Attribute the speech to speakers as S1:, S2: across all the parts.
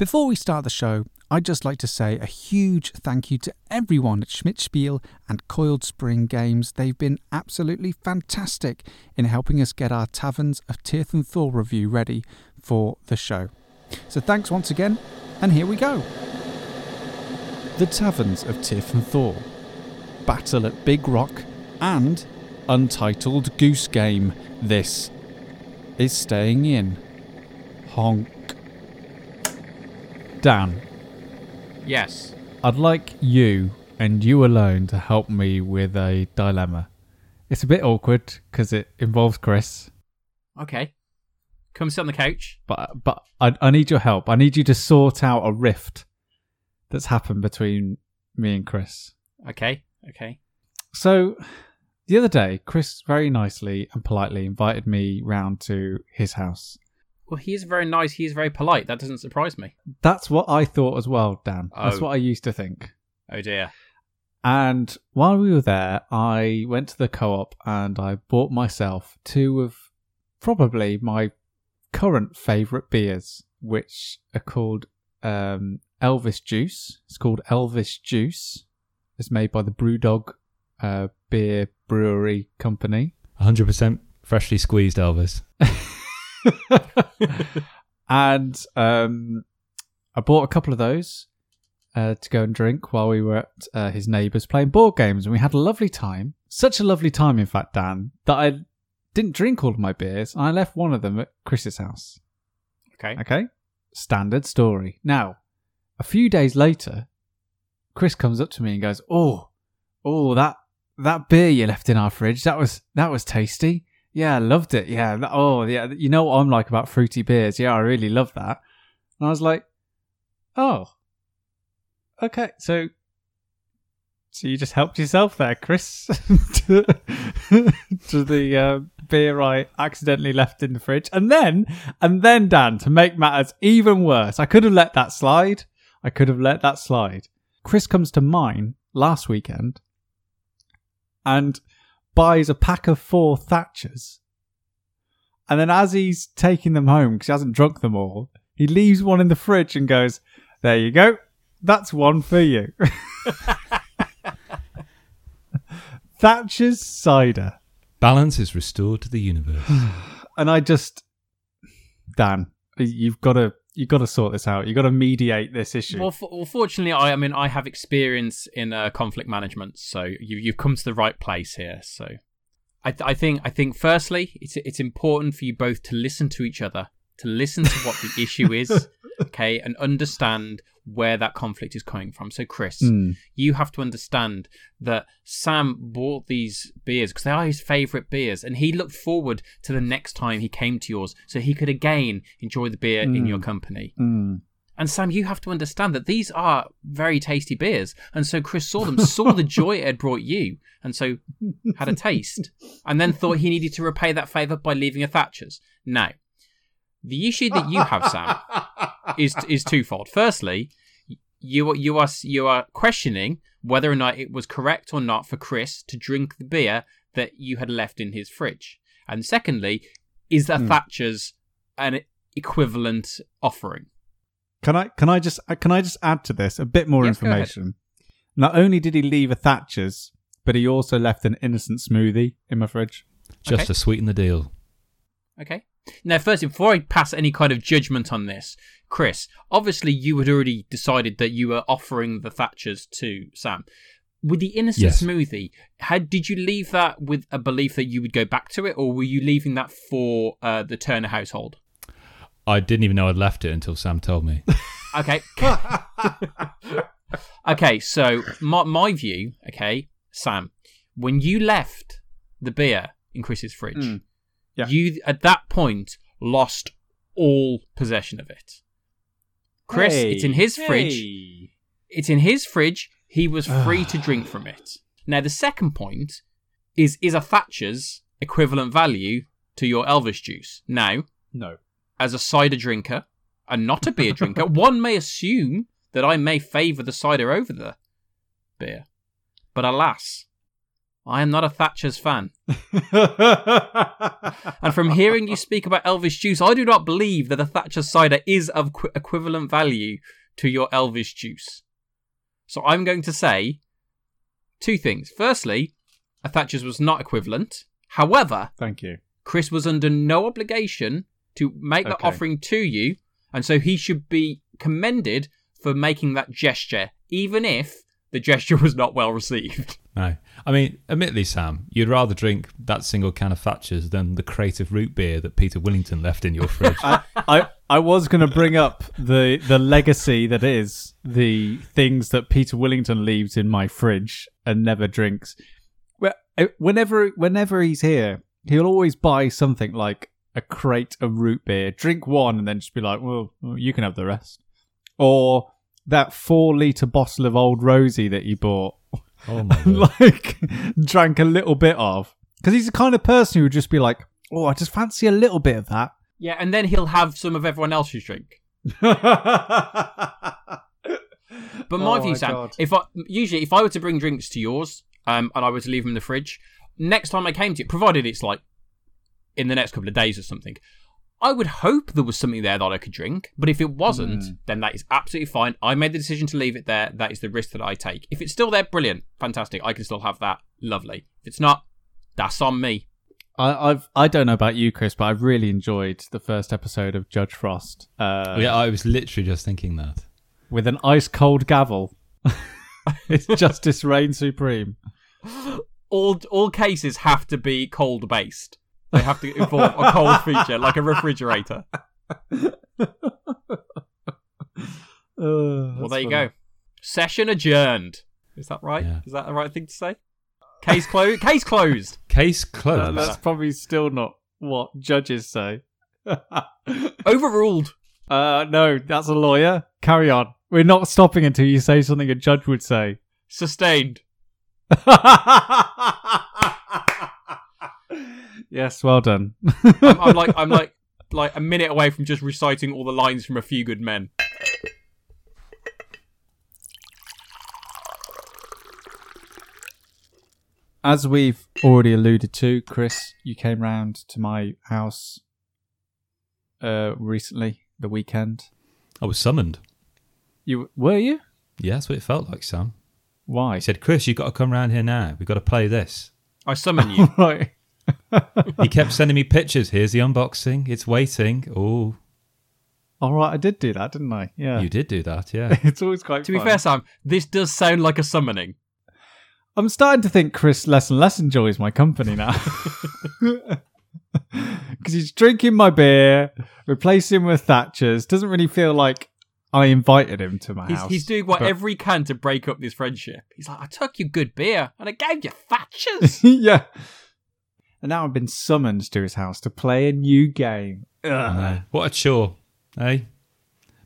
S1: Before we start the show, I'd just like to say a huge thank you to everyone at Schmidt Spiele and Coiled Spring Games. They've been absolutely fantastic in helping us get our Taverns of Tiefenthal review ready for the show. So thanks once again, and here we go. The Taverns of Tiefenthal, Battle at Big Rock, and Untitled Goose Game. This is staying in. Honk. Dan,
S2: Yes.
S1: I'd like you and you alone to help me with a dilemma. It's a bit awkward because it involves Chris,
S2: Okay. Come sit on the couch.
S1: but but I, I need your help. I need you to sort out a rift that's happened between me and Chris.
S2: Okay. Okay.
S1: So the other day, Chris very nicely and politely invited me round to his house.
S2: Well, he is very nice. He's very polite. That doesn't surprise me.
S1: That's what I thought as well, Dan. That's
S2: Oh.
S1: what I used to think.
S2: Oh dear.
S1: And while we were there, I went to the co op and I bought myself two of probably my current favourite beers, which are called um, Elvis Juice. It's called Elvis Juice. It's made by the Brewdog uh, Beer Brewery Company.
S3: 100% freshly squeezed Elvis.
S1: and um, I bought a couple of those uh, to go and drink while we were at uh, his neighbours playing board games, and we had a lovely time. Such a lovely time, in fact, Dan, that I didn't drink all of my beers. And I left one of them at Chris's house.
S2: Okay.
S1: Okay, standard story. Now, a few days later, Chris comes up to me and goes, "Oh, oh, that that beer you left in our fridge that was that was tasty. Yeah, I loved it. Yeah, oh yeah, you know what I'm like about fruity beers. Yeah, I really love that." And I was like, "Oh, okay, so." So you just helped yourself there, Chris, to, to the uh, beer I accidentally left in the fridge, and then, and then Dan, to make matters even worse, I could have let that slide. I could have let that slide. Chris comes to mine last weekend and buys a pack of four Thatchers, and then as he's taking them home because he hasn't drunk them all, he leaves one in the fridge and goes, "There you go, that's one for you." Thatcher's cider.
S3: Balance is restored to the universe.
S1: and I just Dan, you've got to you got to sort this out. You got to mediate this issue.
S2: Well, well, fortunately, I, I mean, I have experience in uh, conflict management, so you, you've come to the right place here. So, I, th- I think, I think, firstly, it's it's important for you both to listen to each other, to listen to what the issue is, okay, and understand where that conflict is coming from. So, Chris,
S1: Mm.
S2: you have to understand that Sam bought these beers because they are his favourite beers, and he looked forward to the next time he came to yours so he could again enjoy the beer in your company.
S1: Mm.
S2: And Sam, you have to understand that these are very tasty beers. And so Chris saw them, saw the joy it had brought you, and so had a taste, and then thought he needed to repay that favour by leaving a Thatcher's. Now, the issue that you have, Sam, is is twofold. Firstly, you are you are you are questioning whether or not it was correct or not for Chris to drink the beer that you had left in his fridge. And secondly, is that
S1: Hmm.
S2: Thatcher's an equivalent offering?
S1: Can I can I just uh, can I just add to this a bit more
S2: Yes,
S1: information? Not only did he leave a Thatcher's, but he also left an innocent smoothie in my fridge.
S3: Just
S2: Okay.
S3: to sweeten the deal.
S2: Okay. Now, first, before I pass any kind of judgment on this, Chris, obviously you had already decided that you were offering the Thatchers to Sam. With the innocent
S3: Yes.
S2: smoothie, had did you leave that with a belief that you would go back to it, or were you leaving that for uh, the Turner household?
S3: I didn't even know I'd left it until Sam told me.
S2: Okay. okay, so my my view, okay, Sam, when you left the beer in Chris's fridge,
S1: Mm. Yeah.
S2: you at that point lost all possession of it. Chris, it's in his fridge. It's in his fridge. He was free to drink from it. Now, the second point is is a Thatcher's equivalent value to your Elvis juice. Now,
S1: No.
S2: as a cider drinker and not a beer drinker, one may assume that I may favour the cider over the beer. But alas, I am not a Thatcher's fan. And from hearing you speak about Elvis juice, I do not believe that a Thatcher cider is of qu- equivalent value to your Elvis juice. So I'm going to say two things. Firstly, a Thatcher's was not equivalent. However,
S1: Thank you.
S2: Chris was under no obligation to make that offering to you, and so he should be commended for making that gesture, even if the gesture was not well received.
S3: No. I mean, admittedly, Sam, you'd rather drink that single can of Thatcher's than the crate of root beer that Peter Willington left in your fridge.
S1: I, I I was going to bring up the the legacy that is the things that Peter Willington leaves in my fridge and never drinks. Well, Whenever whenever he's here, he'll always buy something like a crate of root beer, drink one, and then just be like, "Well, well, you can have the rest," or that four liter bottle of Old Rosie that he bought,
S3: oh, my word.
S1: like drank a little bit of, because he's the kind of person who would just be like, "Oh, I just fancy a little bit of that."
S2: Yeah, and then he'll have some of everyone else's drink. But my
S1: Oh
S2: view,
S1: my
S2: Sam,
S1: God.
S2: if I usually if I were to bring drinks to yours, um, and I were to leave them in the fridge, next time I came to it, provided it's like in the next couple of days or something, I would hope there was something there that I could drink. But if it wasn't,
S1: Hmm.
S2: then that is absolutely fine. I made the decision to leave it there. That is the risk that I take. If it's still there, brilliant, fantastic. I can still have that. Lovely. If it's not, that's on me.
S1: I, I've I don't know about you, Chris, but I've really enjoyed the first episode of Judge Frost. Uh,
S3: yeah, I was literally just thinking that.
S1: with an ice cold gavel. it's justice reign supreme.
S2: All all cases have to be cold based. They have to involve a cold feature, like a refrigerator. Well, there you go. Session adjourned. Is that right?
S3: Yeah.
S2: Is that the right thing to say? Case closed. Case closed.
S3: Case closed.
S1: that's probably still not what judges say.
S2: Overruled.
S1: uh, no, that's a lawyer. Carry on. We're not stopping until you say something a judge would say.
S2: Sustained.
S1: yes, well done.
S2: I'm, I'm like I'm like like a minute away from just reciting all the lines from A Few Good Men.
S1: As we've already alluded to, Chris, you came round to my house uh, recently, the weekend.
S3: I was summoned.
S1: You were you?
S3: Yeah, that's what it felt like, Sam.
S1: Why?
S3: He said, Chris, you've got to come round here now. We've got to play this.
S2: I summon you.
S1: right.
S3: He kept sending me pictures. Here's the unboxing. It's waiting. Oh,
S1: All right, I did do that, didn't I? Yeah.
S3: you did do that, yeah.
S1: it's always quite.
S2: to be
S1: fun.
S2: fair, Sam, this does sound like a summoning.
S1: I'm starting to think Chris less and less enjoys my company now. Because he's drinking my beer, replacing with Thatcher's. Doesn't really feel like I invited him to my
S2: He's,
S1: house.
S2: he's doing whatever he can to break up this friendship. He's like, I took you good beer and I gave you Thatchers.
S1: yeah. And now I've been summoned to his house to play a new game. Ugh.
S3: What a chore, eh?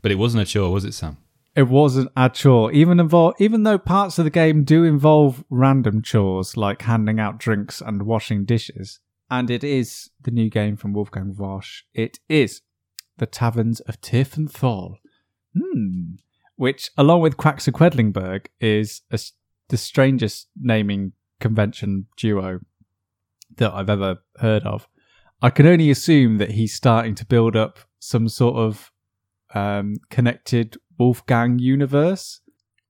S3: But it wasn't a chore, was it, Sam?
S1: It wasn't a chore, even involve, even though parts of the game do involve random chores like handing out drinks and washing dishes. And it is the new game from Wolfgang Warsch. It is the Taverns of tiff Tiefenthal. Hmm. Which, along with Quacks of Quedlinburg, is a s the strangest naming convention duo that I've ever heard of. I can only assume that he's starting to build up some sort of um, connected Wolfgang universe.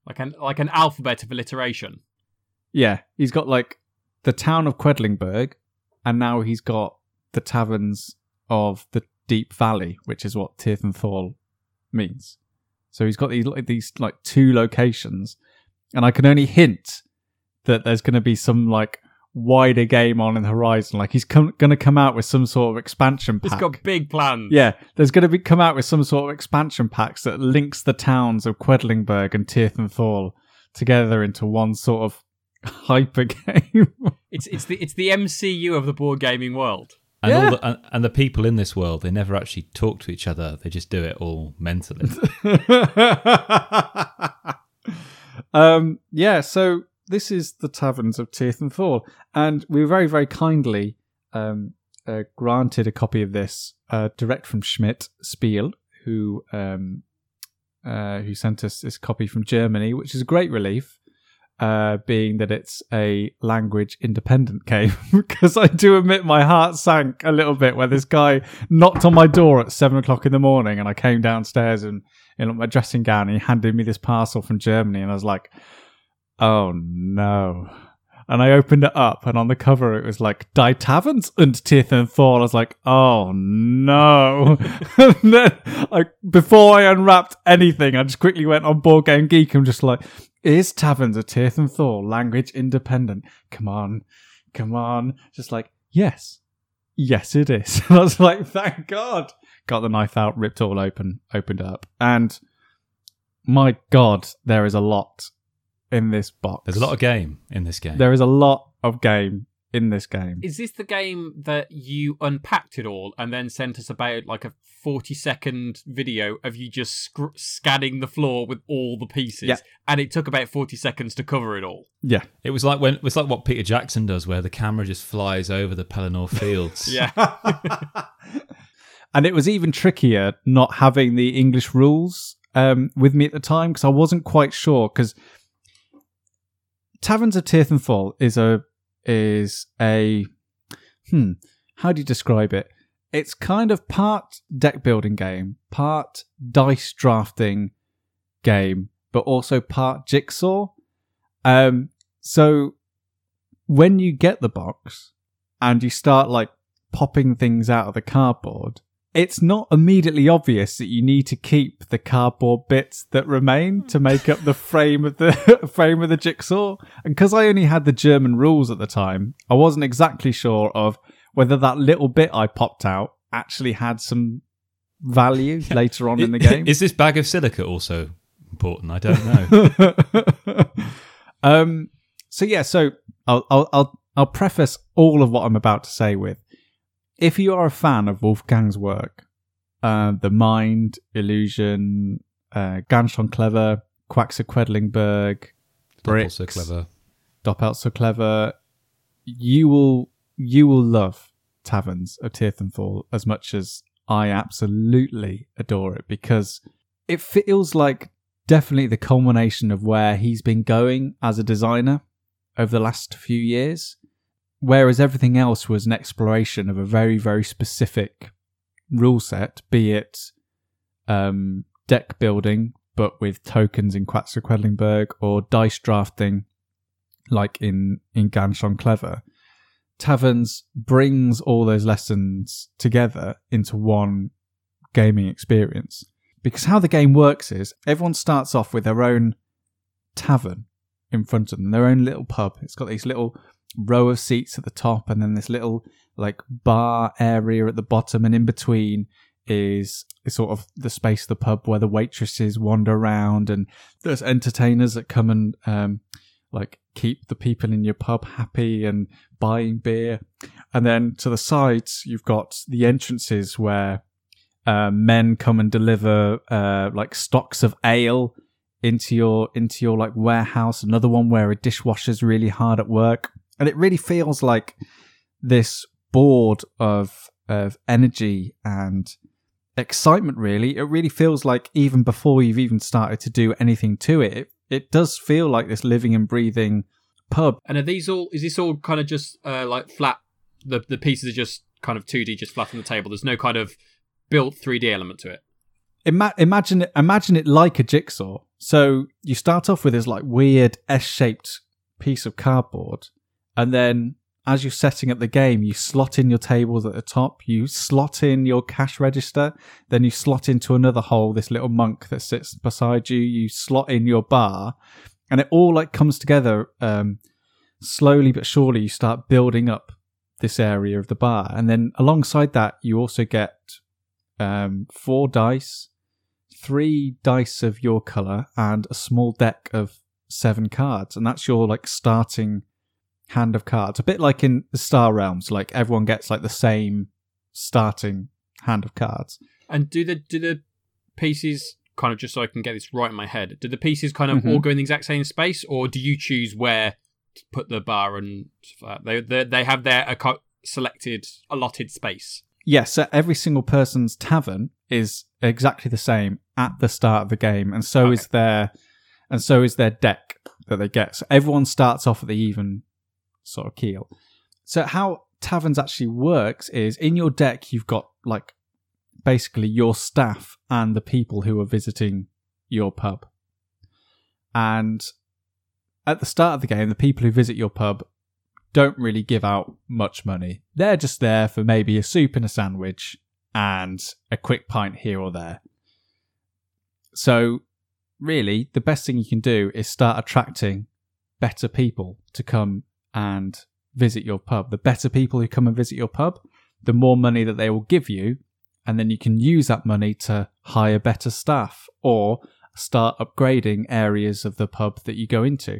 S2: like an like an alphabet of alliteration.
S1: Yeah, he's got like the town of Quedlinburg, and now he's got the taverns of the Deep Valley, which is what Tiefenthal means. So he's got these like these like two locations, and I can only hint that there's going to be some like wider game on in the horizon. Like he's com- going to come out with some sort of expansion pack.
S2: It's got big plans.
S1: Yeah, there's going to be come out with some sort of expansion packs that links the towns of Quedlinburg and Tiefenthal together into one sort of hyper game.
S2: It's it's the it's the MCU of the board gaming world.
S3: And,
S1: Yeah.
S3: all the, and, and the people in this world, they never actually talk to each other. They just do it all mentally.
S1: um, yeah, so this is the taverns of Tiefenthal, and Thor, and we were very, very kindly um, uh, granted a copy of this uh, direct from Schmidt Spiele, who um, uh, who sent us this copy from Germany, which is a great relief. uh, being that it's a language independent game because I do admit my heart sank a little bit where this guy knocked on my door at seven o'clock in the morning and I came downstairs and in my dressing gown and he handed me this parcel from Germany and I was like, oh no. And I opened it up and on the cover it was like Die Taverns und Thor. I was like, oh no. and then I, before I unwrapped anything, I just quickly went on Board Game Geek and just like, is Taverns of Thor language independent? Come on. Come on. Just like, yes. Yes, it is. And I was like, thank God. Got the knife out, ripped all open, opened up. And my God, there is a lot in this box.
S3: There's a lot of game in this game.
S1: There is a lot of game in this game.
S2: Is this the game that you unpacked it all and then sent us about like a 40 second video of you just sc- scanning the floor with all the pieces?
S1: Yeah.
S2: And it took about 40 seconds to cover it all.
S1: Yeah.
S3: It was like when it was like what Peter Jackson does, where the camera just flies over the Pelennor fields.
S2: Yeah.
S1: and it was even trickier not having the English rules um, with me at the time because I wasn't quite sure. Because Taverns of Tiefenthal is a is a hmm. How do you describe it? It's kind of part deck building game, part dice drafting game, but also part jigsaw. Um, so when you get the box and you start like popping things out of the cardboard, it's not immediately obvious that you need to keep the cardboard bits that remain to make up the frame of the frame of the jigsaw. And because I only had the German rules at the time, I wasn't exactly sure of whether that little bit I popped out actually had some value later on in the game.
S3: Is this bag of silica also important? I don't know.
S1: um. So yeah. So I'll I'll I'll I'll preface all of what I'm about to say with, if you are a fan of Wolfgang's work, uh, The Mind, Illusion, uh, Ganz clever, Quacks of Quedlinburg,
S3: Doppel so
S1: Bricks.
S3: clever.
S1: Doppelt so clever, you will you will love Taverns of Tiefenthal as much as I absolutely adore it because it feels like definitely the culmination of where he's been going as a designer over the last few years. Whereas everything else was an exploration of a very, very specific rule set, be it um, deck building, but with tokens in Quacks of Quedlinburg, or dice drafting, like in, in Ganz schon Clever. Taverns brings all those lessons together into one gaming experience. Because how the game works is everyone starts off with their own tavern in front of them, their own little pub. It's got these little row of seats at the top and then this little like bar area at the bottom and in between is, is sort of the space of the pub where the waitresses wander around and there's entertainers that come and um like keep the people in your pub happy and buying beer and then to the sides you've got the entrances where uh, men come and deliver uh, like stocks of ale into your into your like warehouse. Another one where a dishwasher's really hard at work, and it really feels like this board of of energy and excitement. Really, it really feels like even before you've even started to do anything to it, it, it does feel like this living and breathing pub.
S2: and are these all, is this all kind of just uh, like flat? The, the pieces are just kind of 2D, just flat on the table. There's no kind of built 3D element to it.
S1: Ima- imagine it, imagine it like a jigsaw. So you start off with this like weird S-shaped piece of cardboard, and then as you're setting up the game, you slot in your tables at the top, you slot in your cash register, then you slot into another hole this little monk that sits beside you, you slot in your bar, and it all like comes together um, slowly but surely. You start building up this area of the bar, and then alongside that, you also get um, four dice, three dice of your color, and a small deck of seven cards, and that's your like starting hand of cards. A bit like in the Star Realms, like everyone gets like the same starting hand of cards.
S2: And do the do the pieces kind of just so I can get this right in my head? Do the pieces kind of
S1: Mhm.
S2: all go in the exact same space, or do you choose where to put the bar and they they they have their selected allotted space?
S1: Yes, so every single person's tavern is exactly the same at the start of the game, and so is their and so is their deck. that they get. So everyone starts off at the even sort of keel. So how taverns actually works is in your deck you've got like basically your staff and the people who are visiting your pub. And at the start of the game, the people who visit your pub don't really give out much money. They're just there for maybe a soup and a sandwich and a quick pint here or there. So, really, the best thing you can do is start attracting better people to come and visit your pub. The better people who come and visit your pub, the more money that they will give you. And then you can use that money to hire better staff or start upgrading areas of the pub that you go into.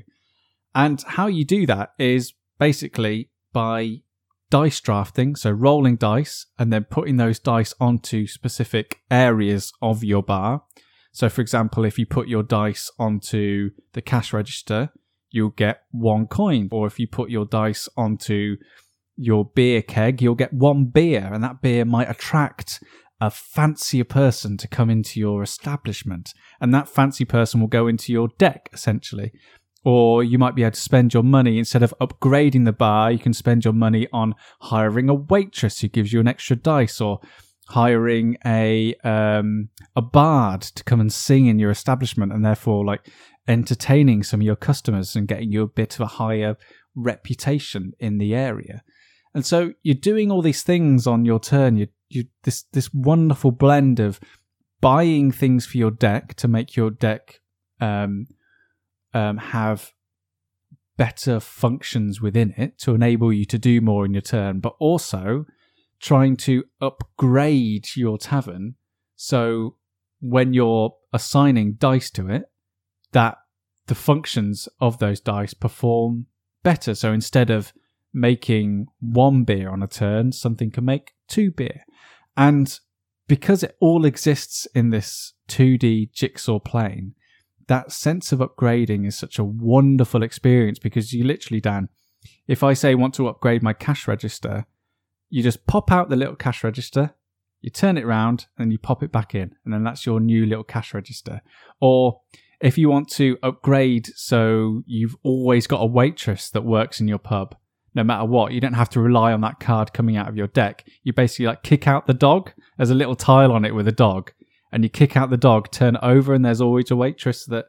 S1: And how you do that is basically by dice drafting, so rolling dice and then putting those dice onto specific areas of your bar. So, for example, if you put your dice onto the cash register, you'll get one coin. Or if you put your dice onto your beer keg, you'll get one beer, and that beer might attract a fancier person to come into your establishment. And that fancy person will go into your deck, essentially. Or you might be able to spend your money instead of upgrading the bar, you can spend your money on hiring a waitress who gives you an extra dice or hiring a um, a bard to come and sing in your establishment and therefore like entertaining some of your customers and getting you a bit of a higher reputation in the area. And so you're doing all these things on your turn. You you this this wonderful blend of buying things for your deck to make your deck um, um, have better functions within it to enable you to do more in your turn, but also trying to upgrade your tavern so when you're assigning dice to it, that the functions of those dice perform better. So instead of making one beer on a turn, something can make two beer. And because it all exists in this 2D jigsaw plane, that sense of upgrading is such a wonderful experience because you literally, Dan, if I say want to upgrade my cash register, you just pop out the little cash register, you turn it around, and you pop it back in, and then that's your new little cash register. Or if you want to upgrade so you've always got a waitress that works in your pub, no matter what, you don't have to rely on that card coming out of your deck. You basically like kick out the dog. There's a little tile on it with a dog, and you kick out the dog, turn over, and there's always a waitress that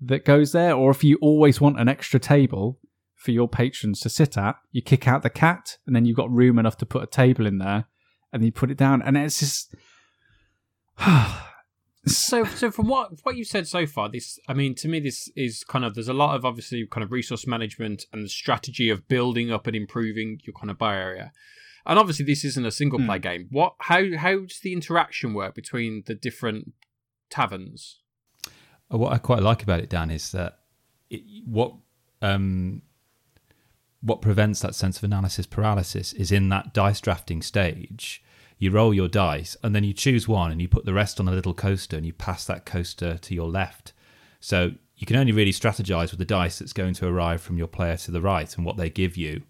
S1: that goes there. Or if you always want an extra table, for your patrons to sit at. You kick out the cat, and then you've got room enough to put a table in there, and you put it down, and it's just.
S2: so, so from what what you said so far, this I mean, to me, this is kind of there's a lot of obviously kind of resource management and the strategy of building up and improving your kind of bar area. And obviously, this isn't a single play mm. game. What how how does the interaction work between the different taverns?
S3: What I quite like about it, Dan, is that it, what um, what prevents that sense of analysis paralysis is in that dice drafting stage. You roll your dice and then you choose one and you put the rest on a little coaster and you pass that coaster to your left. So you can only really strategize with the dice that's going to arrive from your player to the right and what they give you,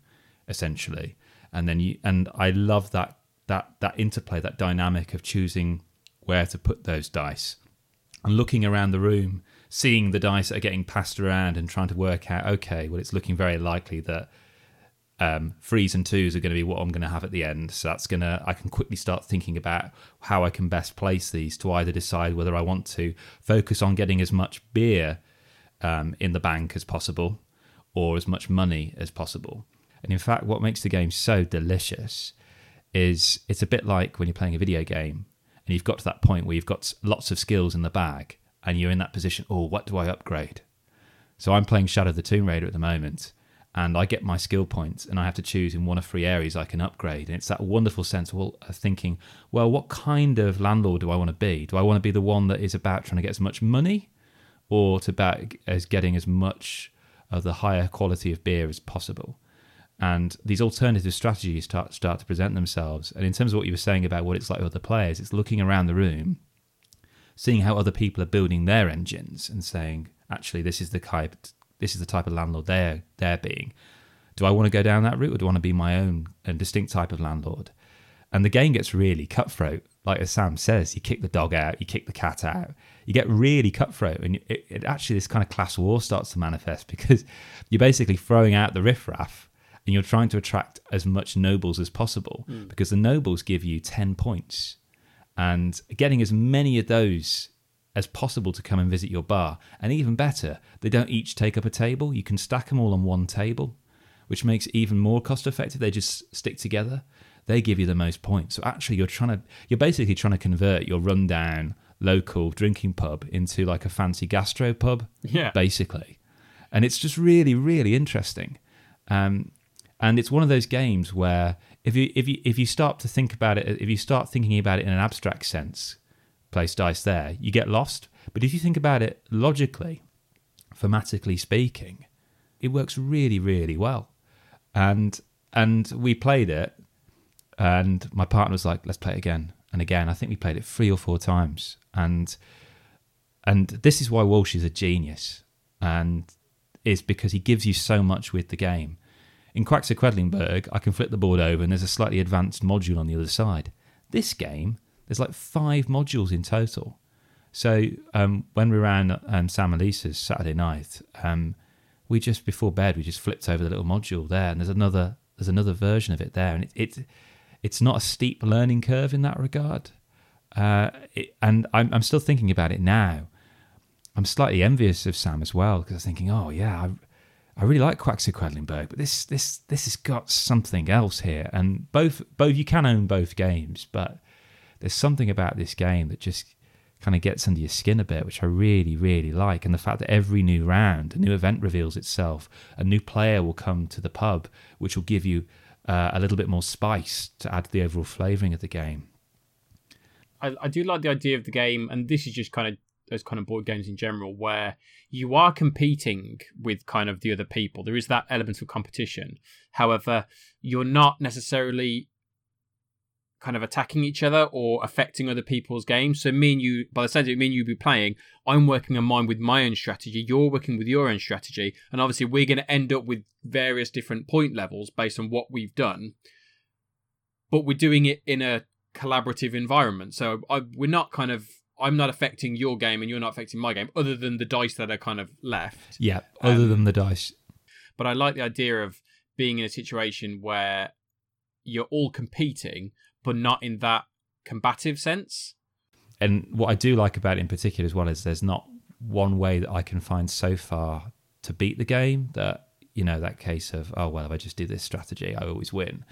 S3: essentially. And then you and I love that that that interplay, that dynamic of choosing where to put those dice and looking around the room seeing the dice that are getting passed around and trying to work out, okay, well, it's looking very likely that um, threes and twos are going to be what I'm going to have at the end. So that's going to, I can quickly start thinking about how I can best place these to either decide whether I want to focus on getting as much beer um, in the bank as possible or as much money as possible. And in fact, what makes the game so delicious is it's a bit like when you're playing a video game and you've got to that point where you've got lots of skills in the bag and you're in that position, oh, what do I upgrade? So I'm playing Shadow of the Tomb Raider at the moment, and I get my skill points, and I have to choose in one of three areas I can upgrade. And it's that wonderful sense of thinking, well, what kind of landlord do I want to be? Do I want to be the one that is about trying to get as much money, or to about as getting as much of the higher quality of beer as possible? And these alternative strategies start start to present themselves. And in terms of what you were saying about what it's like with other players, it's looking around the room seeing how other people are building their engines and saying, actually, this is the type, this is the type of landlord they're they're being. Do I want to go down that route, or do I want to be my own and distinct type of landlord? and the game gets really cutthroat. Like as Sam says, you kick the dog out, you kick the cat out, you get really cutthroat, and it, it actually this kind of class war starts to manifest because you're basically throwing out the riffraff and you're trying to attract as much nobles as possible hmm. because the nobles give you 10 points and getting as many of those as possible to come and visit your bar and even better they don't each take up a table you can stack them all on one table which makes it even more cost effective they just stick together they give you the most points so actually you're trying to you're basically trying to convert your rundown local drinking pub into like a fancy gastro pub
S2: Yeah.
S3: basically. And it's just really, really interesting. Um, and it's one of those games where if you if you if you start to think about it, if you start thinking about it in an abstract sense, place dice there, you get lost. But if you think about it logically, thematically speaking, it works really, really well. And and we played it, and my partner was like, "Let's play it again and again." I think we played it three or four times, and and this is why Warsch is a genius, and is because he gives you so much with the game. In Quacks of Quedlinburg, I can flip the board over and there's a slightly advanced module on the other side. This game, there's like five modules in total. So um, when we ran um, Sam and Lisa's Saturday night, um, we just before bed we just flipped over the little module there, and there's another there's another version of it there, and it, it it's not a steep learning curve in that regard. Uh, it, and I'm, I'm still thinking about it now. I'm slightly envious of Sam as well because I'm thinking, oh yeah, I, I really like Quacks of Quedlinburg, but this this this has got something else here. And both both you can own both games, but there's something about this game that just kind of gets under your skin a bit, which I really really like. And the fact that every new round, a new event reveals itself, a new player will come to the pub, which will give you uh, a little bit more spice to add to the overall flavouring of the game.
S2: I, I do like the idea of the game, and this is just kind of those kind of board games in general, where you are competing with kind of the other people. There is that element of competition. However, you're not necessarily kind of attacking each other or affecting other people's games. So me and you, by the sense of it, me and you be playing, I'm working on mine with my own strategy. You're working with your own strategy, and obviously we're going to end up with various different point levels based on what we've done. But we're doing it in a collaborative environment. So I, we're not kind of I'm not affecting your game and you're not affecting my game, other than the dice that are kind of left.
S3: Yeah, other
S2: Um,
S3: than the dice.
S2: But I like the idea of being in a situation where you're all competing, but not in that combative sense.
S3: and what I do like about it in particular as well is there's not one way that I can find so far to beat the game that you know that case of oh well if I just do this strategy I always win.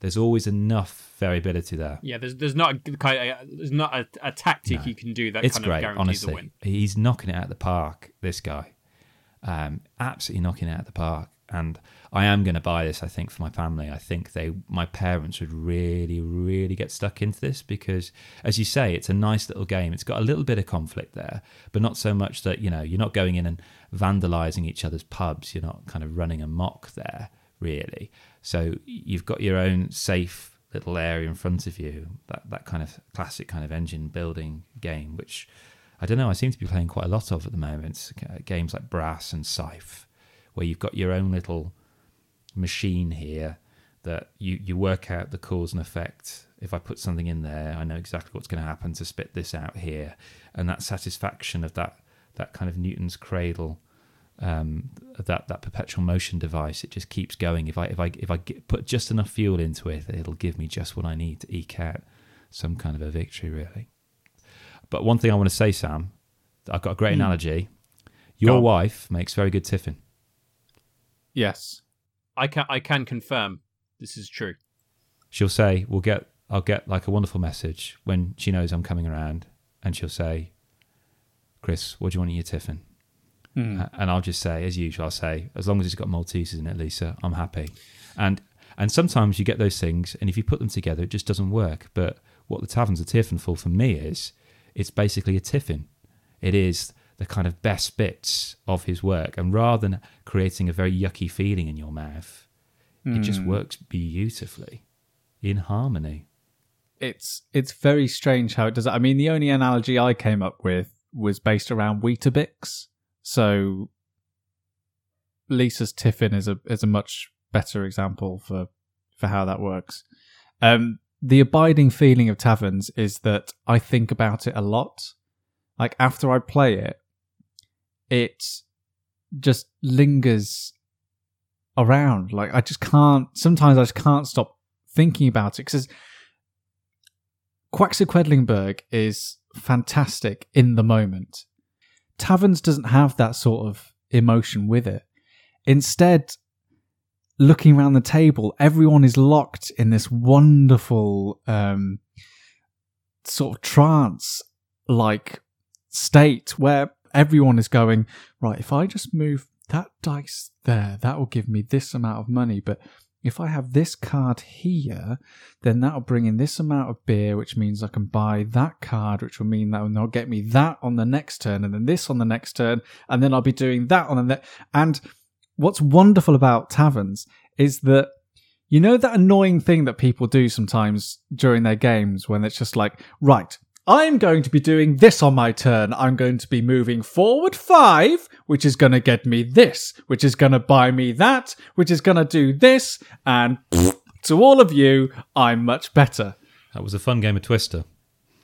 S3: There's always enough variability there.
S2: Yeah, there's there's not a, of, there's not a, a tactic
S3: No.
S2: you can do that
S3: it's
S2: kind
S3: great,
S2: of guarantees
S3: honestly.
S2: a win.
S3: He's knocking it out of the park. This guy, um, absolutely knocking it out of the park. And I am going to buy this. I think for my family. I think they, my parents, would really, really get stuck into this because, as you say, it's a nice little game. It's got a little bit of conflict there, but not so much that you know you're not going in and vandalising each other's pubs. You're not kind of running amok there, really. So you've got your own safe little area in front of you. That that kind of classic kind of engine building game, which I don't know. I seem to be playing quite a lot of at the moment. Uh, Games like Brass and Scythe, where you've got your own little machine here that you you work out the cause and effect. If I put something in there, I know exactly what's going to happen to spit this out here, and that satisfaction of that that kind of Newton's cradle, um, that that perpetual motion device. It just keeps going. If I if I if I get, put just enough fuel into it, it'll give me just what I need to eke out some kind of a victory, really. But one thing I want to say, Sam, I've got a great
S1: Hmm.
S3: analogy. Your wife makes very good tiffin.
S1: Yes.
S2: I can I can confirm this is true.
S3: She'll say, "We'll get." I'll get like a wonderful message when she knows I'm coming around, and she'll say, "Chris, what do you want in your tiffin?"
S1: Hmm.
S3: Uh, and I'll just say, as usual, I'll say, "As long as it's got Maltesers in it, Lisa, I'm happy." And and sometimes you get those things, and if you put them together, it just doesn't work. But what the taverns a tiffin for for me is, it's basically a tiffin. It is the kind of best bits of his work, and rather than creating a very yucky feeling in your mouth, it just
S1: Hmm.
S3: works beautifully in harmony.
S1: it's it's very strange how it does it. I mean, the only analogy I came up with was based around Weetabix. So Lisa's Tiffin is a is a much better example for for how that works. Um, the abiding feeling of taverns is that I think about it a lot. Like after I play it, it just lingers around. Like I just can't. Sometimes I just can't stop thinking about it because Quedlinburg is fantastic in the moment. Taverns doesn't have that sort of emotion with it. Instead, looking around the table, everyone is locked in this wonderful um, sort of trance like state where everyone is going, right, if I just move that dice there, that will give me this amount of money. But if I have this card here, then that'll bring in this amount of beer, which means I can buy that card, which will mean that will get me that on the next turn, and then this on the next turn, and then I'll be doing that on the next. And what's wonderful about taverns is that you know that annoying thing that people do sometimes during their games when it's just like, right, I'm going to be doing this on my turn. I'm going to be moving forward five, which is going to get me this, which is going to buy me that, which is going to do this. And to all of you, I'm much better.
S3: That was a fun game of Twister.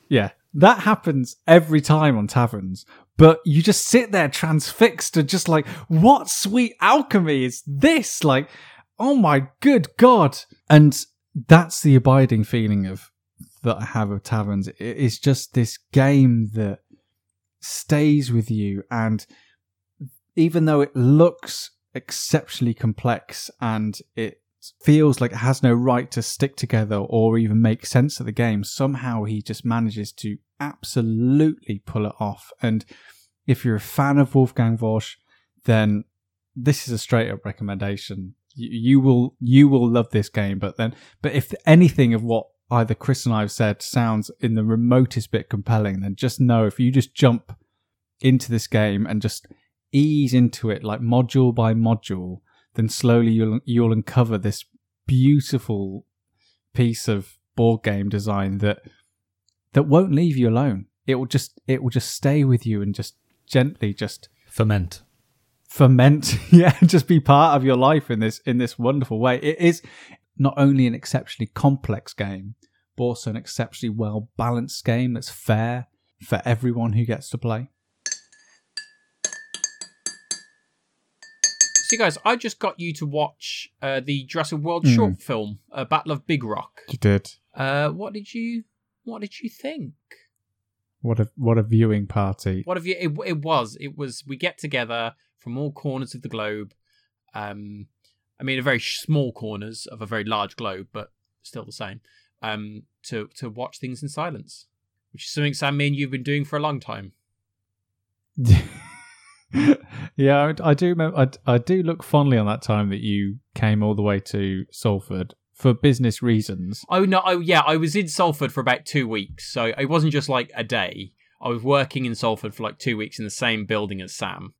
S1: Yeah, that happens every time on taverns. But you just sit there transfixed and just like, what sweet alchemy is this? Like, oh my good God. And that's the abiding feeling of that I have of taverns. It's just this game that stays with you, and even though it looks exceptionally complex and it feels like it has no right to stick together or even make sense of the game, somehow he just manages to absolutely pull it off. And if you're a fan of Wolfgang Warsch, then this is a straight up recommendation. You, you will you will love this game, but then but if anything of what either Chris and I have said sounds in the remotest bit compelling, then just know if you just jump into this game and just ease into it like module by module, then slowly you'll you'll uncover this beautiful piece of board game design that that won't leave you alone. It will just it will just stay with you and just gently just
S3: ferment.
S1: Ferment. Yeah just be part of your life in this in this wonderful way. It is not only an exceptionally complex game, but also an exceptionally well balanced game that's fair for everyone who gets to play.
S2: So, guys, I just got you to watch uh, the Jurassic World mm. short film, uh, Battle of Big Rock.
S1: You did.
S2: Uh, what did you What did you think?
S1: What a what a viewing party!
S2: What have you? It, it was. It was. We get together from all corners of the globe. Um, I mean, a very small corners of a very large globe, but still the same. Um, to to watch things in silence, which is something Sam, me and you've been doing for a long time.
S1: yeah, I, I do. Remember, I, I do look fondly on that time that you came all the way to Salford for business reasons.
S2: Oh no! Oh yeah, I was in Salford for about two weeks, so it wasn't just like a day. I was working in Salford for like two weeks in the same building as Sam.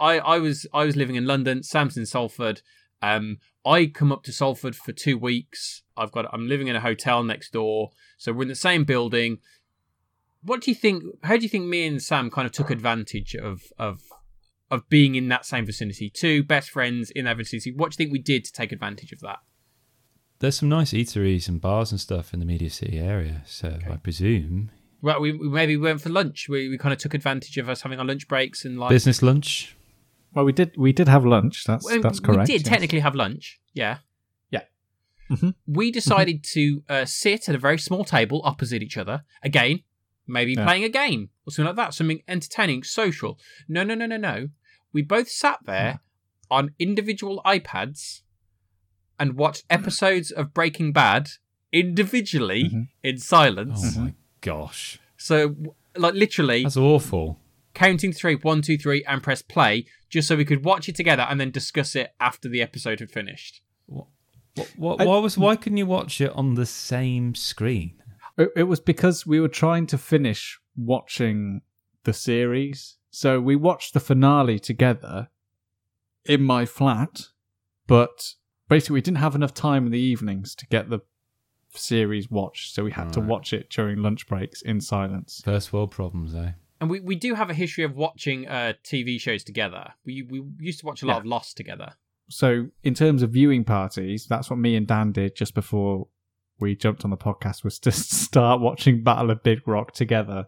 S2: I, I was I was living in London. Sam's in Salford. Um, I come up to Salford for two weeks. I've got I'm living in a hotel next door, so we're in the same building. What do you think? How do you think me and Sam kind of took advantage of of of being in that same vicinity? Two best friends in that vicinity. What do you think we did to take advantage of that?
S3: There's some nice eateries and bars and stuff in the Media City area, so okay. I presume.
S2: Well, we, we maybe went for lunch. We we kind of took advantage of us having our lunch breaks and like
S3: business lunch.
S1: Well, we did we did have lunch. That's well, that's correct.
S2: We did yes. technically have lunch. Yeah.
S1: Yeah.
S2: Mm-hmm. We decided to uh, sit at a very small table opposite each other. Again, maybe yeah. playing a game or something like that, something entertaining, social. No, no, no, no, no. We both sat there yeah. on individual iPads and watched episodes of Breaking Bad individually mm-hmm. in silence.
S3: Oh my gosh.
S2: So, like, literally.
S3: That's awful
S2: counting three, one, two, three, and press play, just so we could watch it together and then discuss it after the episode had finished.
S3: What? What, what, why was why couldn't you watch it on the same screen?
S1: It, it was because we were trying to finish watching the series, so we watched the finale together in my flat, but basically we didn't have enough time in the evenings to get the series watched, so we had right. to watch it during lunch breaks in silence.
S3: First world problems, eh?
S2: And we, we do have a history of watching uh, TV shows together. We we used to watch a lot yeah. of Lost together.
S1: So in terms of viewing parties, that's what me and Dan did just before we jumped on the podcast was to start watching Battle of Big Rock together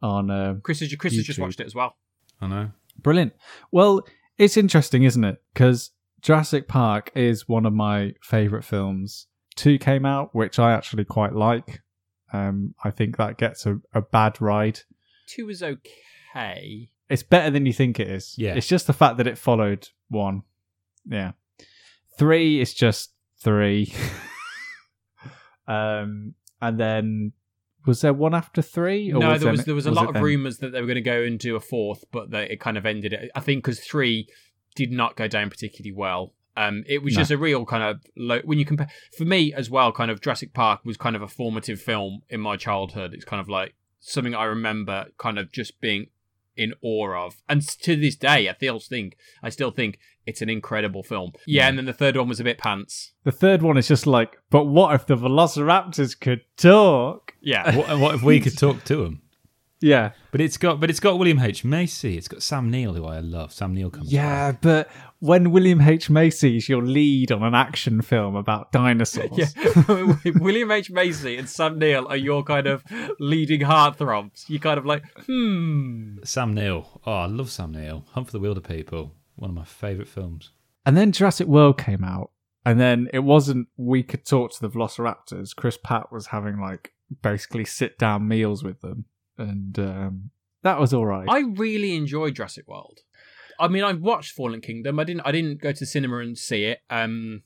S1: on. Uh,
S2: Chris, has, Chris has just watched it as well.
S3: I know.
S1: brilliant. Well, it's interesting, isn't it? Because Jurassic Park is one of my favorite films. Two came out, which I actually quite like. Um, I think that gets a, a bad ride.
S2: Two was okay.
S1: It's better than you think it is.
S3: Yeah.
S1: It's just the fact that it followed one. Yeah. Three is just three. um, and then was there one after three?
S2: no, there
S1: there
S2: was there was a
S1: it
S2: lot of rumors that they were going to go and do a fourth, but they, it kind of ended it. I think because three did not go down particularly well. Um, it was
S1: No.
S2: just a real kind of low, when you compare for me as well. Kind of Jurassic Park was kind of a formative film in my childhood. It's kind of like something I remember, kind of just being in awe of, and to this day, I still think I still think it's an incredible film. Yeah, and then the third one was a bit pants.
S1: The third one is just like, but what if the Velociraptors could talk?
S2: Yeah,
S3: What, what if we could talk to him?
S1: Yeah.
S3: But it's got, but it's got William H Macy. It's got Sam Neill, who I love. Sam Neill comes.
S1: Yeah, but when William H. Macy is your lead on an action film about dinosaurs.
S2: Yeah, William H Macy and Sam Neill are your kind of leading heartthrobs. You kind of like, hmm.
S3: Sam Neill. Oh, I love Sam Neill. Hunt for the Wilderpeople. One of my favourite films.
S1: And then Jurassic World came out, and then it wasn't we could talk to the Velociraptors. Chris Pratt was having like basically sit down meals with them, and um, that was all right.
S2: I really enjoyed Jurassic World. I mean, I watched Fallen Kingdom. I didn't. I didn't go to the cinema and see it. Um,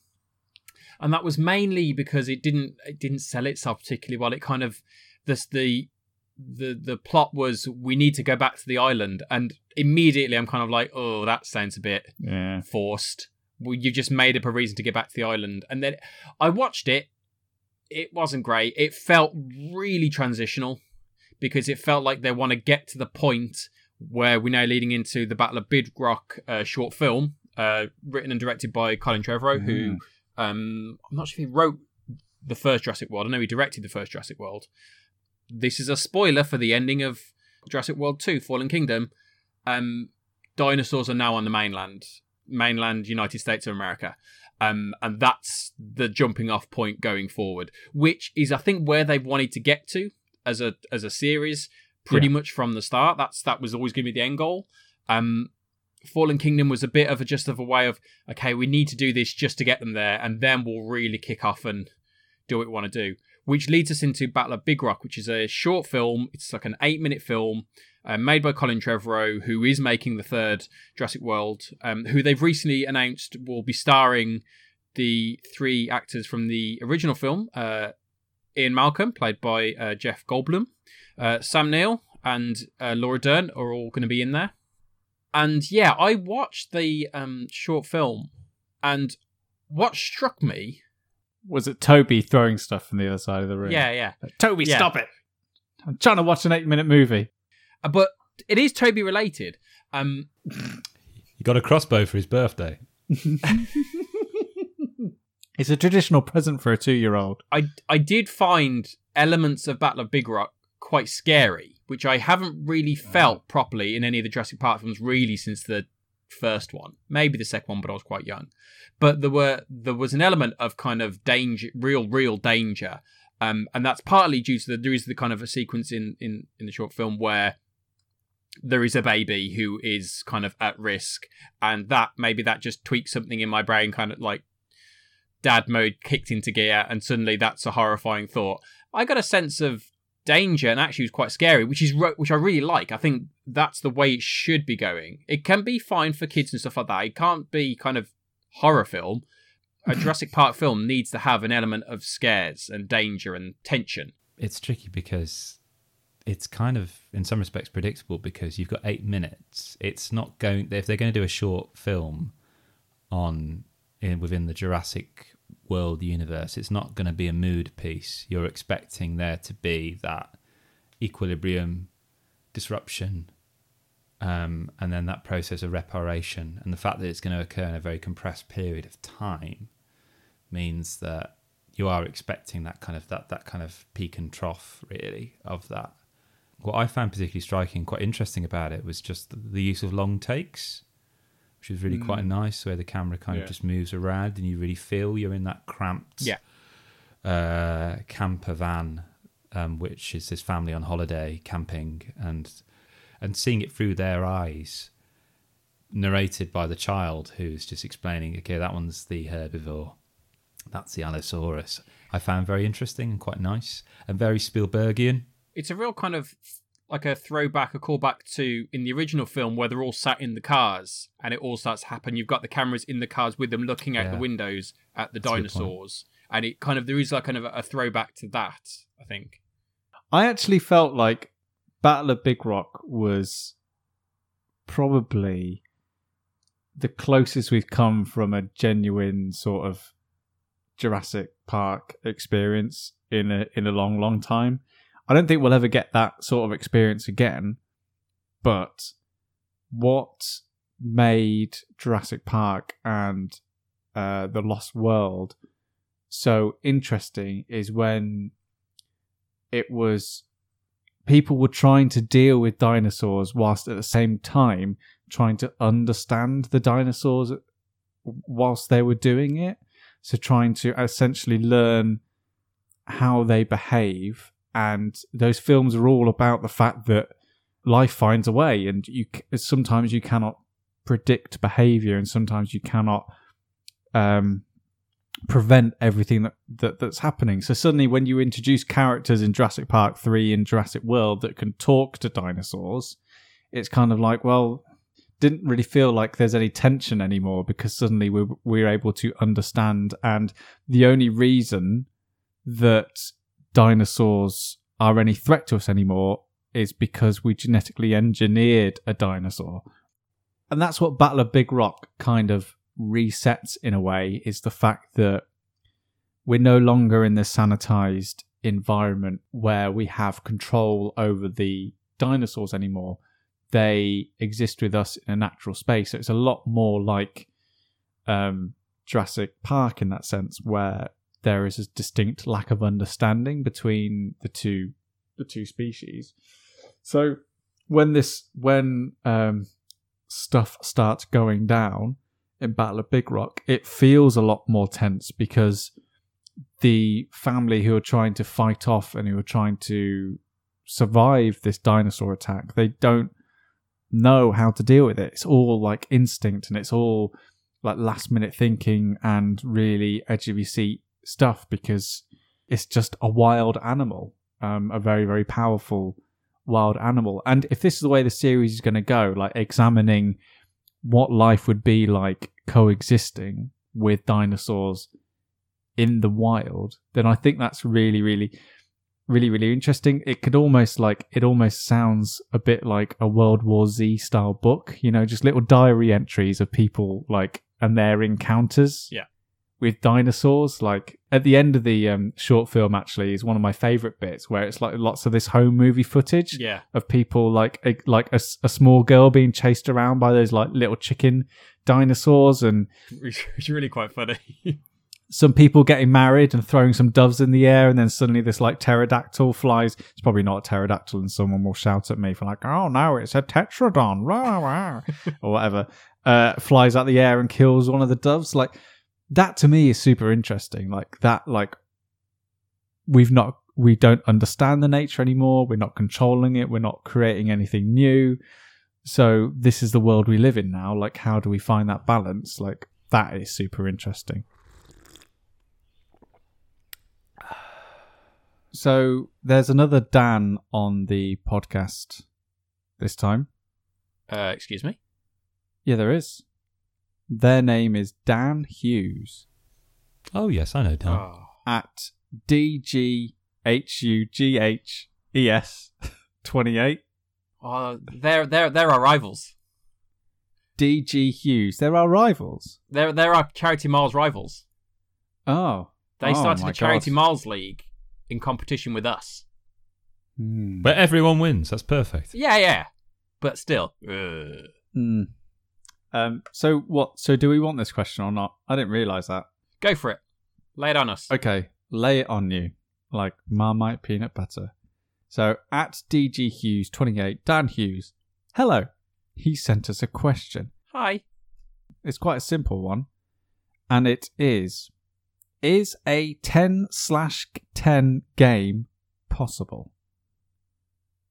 S2: and that was mainly because it didn't. It didn't sell itself particularly well. It kind of this the the the plot was we need to go back to the island, and immediately I'm kind of like, oh, that sounds a bit
S1: yeah,
S2: forced. Well, you just made up a reason to get back to the island, and then I watched it. It wasn't great. It felt really transitional because it felt like they want to get to the point where we're now leading into the Battle of Big Rock uh, short film, uh, written and directed by Colin Trevorrow, who um, I'm not sure if he wrote the first Jurassic World. I know he directed the first Jurassic World. This is a spoiler for the ending of Jurassic World 2, Fallen Kingdom. Um, dinosaurs are now on the mainland, mainland United States of America. Um, and that's the jumping off point going forward, which is, I think, where they've wanted to get to as a as a series, pretty
S1: Yeah.
S2: much from the start. That's that was always going to be the end goal. Um, Fallen Kingdom was a bit of a just of a way of okay, we need to do this just to get them there, and then we'll really kick off and do what we want to do. Which leads us into Battle of Big Rock, which is a short film. It's like an eight minute film uh, made by Colin Trevorrow, who is making the third Jurassic World, um, who they've recently announced will be starring the three actors from the original film uh, Ian Malcolm, played by uh, Jeff Goldblum, uh, Sam Neill, and uh, Laura Dern are all going to be in there. And yeah, I watched the um, short film, and what struck me,
S1: was it Toby throwing stuff from the other side of the room?
S2: yeah, yeah,
S1: Like, Toby,
S2: Yeah.
S1: stop it! I'm trying to watch an eight-minute movie.
S2: Uh, but it is Toby related. Um,
S3: He got a crossbow for his birthday.
S1: It's a traditional present for a two-year-old.
S2: I I did find elements of Battle of Big Rock quite scary, which I haven't really felt properly in any of the Jurassic Park films really since the first one. Maybe the second one, but I was quite young. But there were there was an element of kind of danger, real real danger, um, and that's partly due to the there is the kind of a sequence in in in the short film where there is a baby who is kind of at risk, and that maybe that just tweaks something in my brain, kind of like dad mode kicked into gear, and suddenly that's a horrifying thought. I got a sense of danger, and actually it was quite scary, which is which I really like. I think that's the way it should be going. It can be fine for kids and stuff like that. It can't be kind of horror film. A Jurassic Park film needs to have an element of scares and danger and tension.
S3: It's tricky because it's kind of, in some respects, predictable because you've got eight minutes. It's not going if they're going to do a short film on in, within the Jurassic World universe. It's not going to be a mood piece. You're expecting there to be that equilibrium, disruption, um, and then that process of reparation. And the fact that it's going to occur in a very compressed period of time means that you are expecting that kind of that that kind of peak and trough really of that. What I found particularly striking, quite interesting about it, was just the, the use of long takes, which was really quite nice, where the camera kind
S1: Yeah.
S3: of just moves around and you really feel you're in that cramped
S2: Yeah.
S3: uh, camper van, um, which is this family on holiday camping, and and seeing it through their eyes, narrated by the child who's just explaining, okay, that one's the herbivore, that's the Allosaurus. I found very interesting and quite nice and very Spielbergian.
S2: It's a real kind of like a throwback, a callback to in the original film where they're all sat in the cars and it all starts to happen. You've got the cameras in the cars with them looking out
S3: Yeah.
S2: the windows at the
S3: That's a good point.
S2: dinosaurs, and it kind of there is like kind of a throwback to that. I think.
S1: I actually felt like Battle of Big Rock was probably the closest we've come from a genuine sort of Jurassic Park experience in a in a long, long time. I don't think we'll ever get that sort of experience again. But what made Jurassic Park and uh, the Lost World so interesting is when it was people were trying to deal with dinosaurs whilst at the same time trying to understand the dinosaurs whilst they were doing it. So trying to essentially learn how they behave. And those films are all about the fact that life finds a way, and you sometimes you cannot predict behavior, and sometimes you cannot um, prevent everything that, that that's happening. So suddenly, when you introduce characters in Jurassic Park three and Jurassic World that can talk to dinosaurs, it's kind of like, well, didn't really feel like there's any tension anymore because suddenly we're we're able to understand, and the only reason that dinosaurs are any threat to us anymore is because we genetically engineered a dinosaur. And that's what Battle of Big Rock kind of resets in a way is the fact that we're no longer in this sanitized environment where we have control over the dinosaurs anymore. They exist with us in a natural space. So it's a lot more like um, Jurassic Park in that sense, where there is a distinct lack of understanding between the two the two species. So when this when um, stuff starts going down in Battle of Big Rock, it feels a lot more tense because the family who are trying to fight off and who are trying to survive this dinosaur attack, they don't know how to deal with it. It's all like instinct and it's all like last minute thinking and really edge of your seat stuff because it's just a wild animal, um, a very, very powerful wild animal. And if this is the way the series is going to go, like examining what life would be like coexisting with dinosaurs in the wild, then I think that's really, really, really, really interesting. It could almost like, it almost sounds a bit like a World War Z style book, you know, just little diary entries of people like, and their encounters.
S2: Yeah.
S1: With dinosaurs, like at the end of the um, short film, actually is one of my favorite bits where it's like lots of this home movie footage
S2: Yeah.
S1: of people like a, like a, a small girl being chased around by those like little chicken dinosaurs and
S2: It's really quite funny.
S1: some people getting married and throwing some doves in the air and then suddenly this like pterodactyl flies it's probably not a pterodactyl and someone will shout at me for like oh no it's a pteranodon or whatever uh flies out the air and kills one of the doves like that to me is super interesting like that like we've not we don't understand the nature anymore we're not controlling it we're not creating anything new. So this is the world we live in now like how do we find that balance? Like that is super interesting. So there's another dan on the podcast this time.
S2: Uh, excuse me.
S1: yeah there is their name is dan hughes
S3: Oh yes, I know Dan.
S2: Oh.
S1: at d-g-h-u-g-h-e-s 28
S2: Oh, they're they're they're our rivals.
S1: dg hughes they're our rivals
S2: They're they're our Charity Miles rivals.
S1: oh
S2: They
S1: Oh,
S2: started
S1: my
S2: a Charity
S1: God.
S2: Miles League in competition with us.
S1: Hmm.
S3: But everyone wins. That's perfect.
S2: Yeah, yeah. But still. Ugh.
S1: Um, so what? So do we want this question or not? I didn't realize that.
S2: Go for it. Lay it on us.
S1: Okay, lay it on you like Marmite peanut butter. So at DG Hughes twenty eight, Dan Hughes. Hello. He sent us a question.
S2: Hi.
S1: It's quite a simple one, and it is: Is a 10 slash 10 game possible?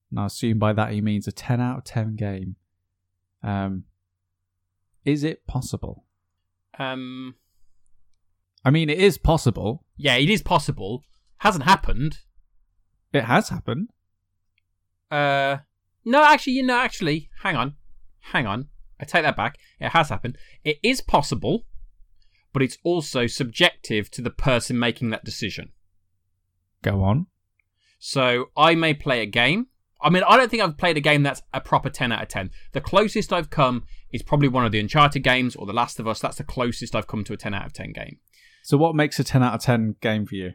S1: And I assume by that he means a 10 out of 10 game. Um, is it possible?
S2: Um,
S1: I mean, it is possible.
S2: yeah, it is possible. Hasn't happened.
S1: It has happened.
S2: Uh, no, actually, you know, actually, hang on, hang on. I take that back. It has happened. It is possible, but it's also subjective to the person making that decision.
S1: Go on.
S2: So I may play a game. I mean, I don't think I've played a game that's a proper 10 out of 10. The closest I've come is probably one of the Uncharted games or The Last of Us. That's the closest I've come to a 10 out of 10 game.
S1: So, what makes a 10 out of 10 game for you?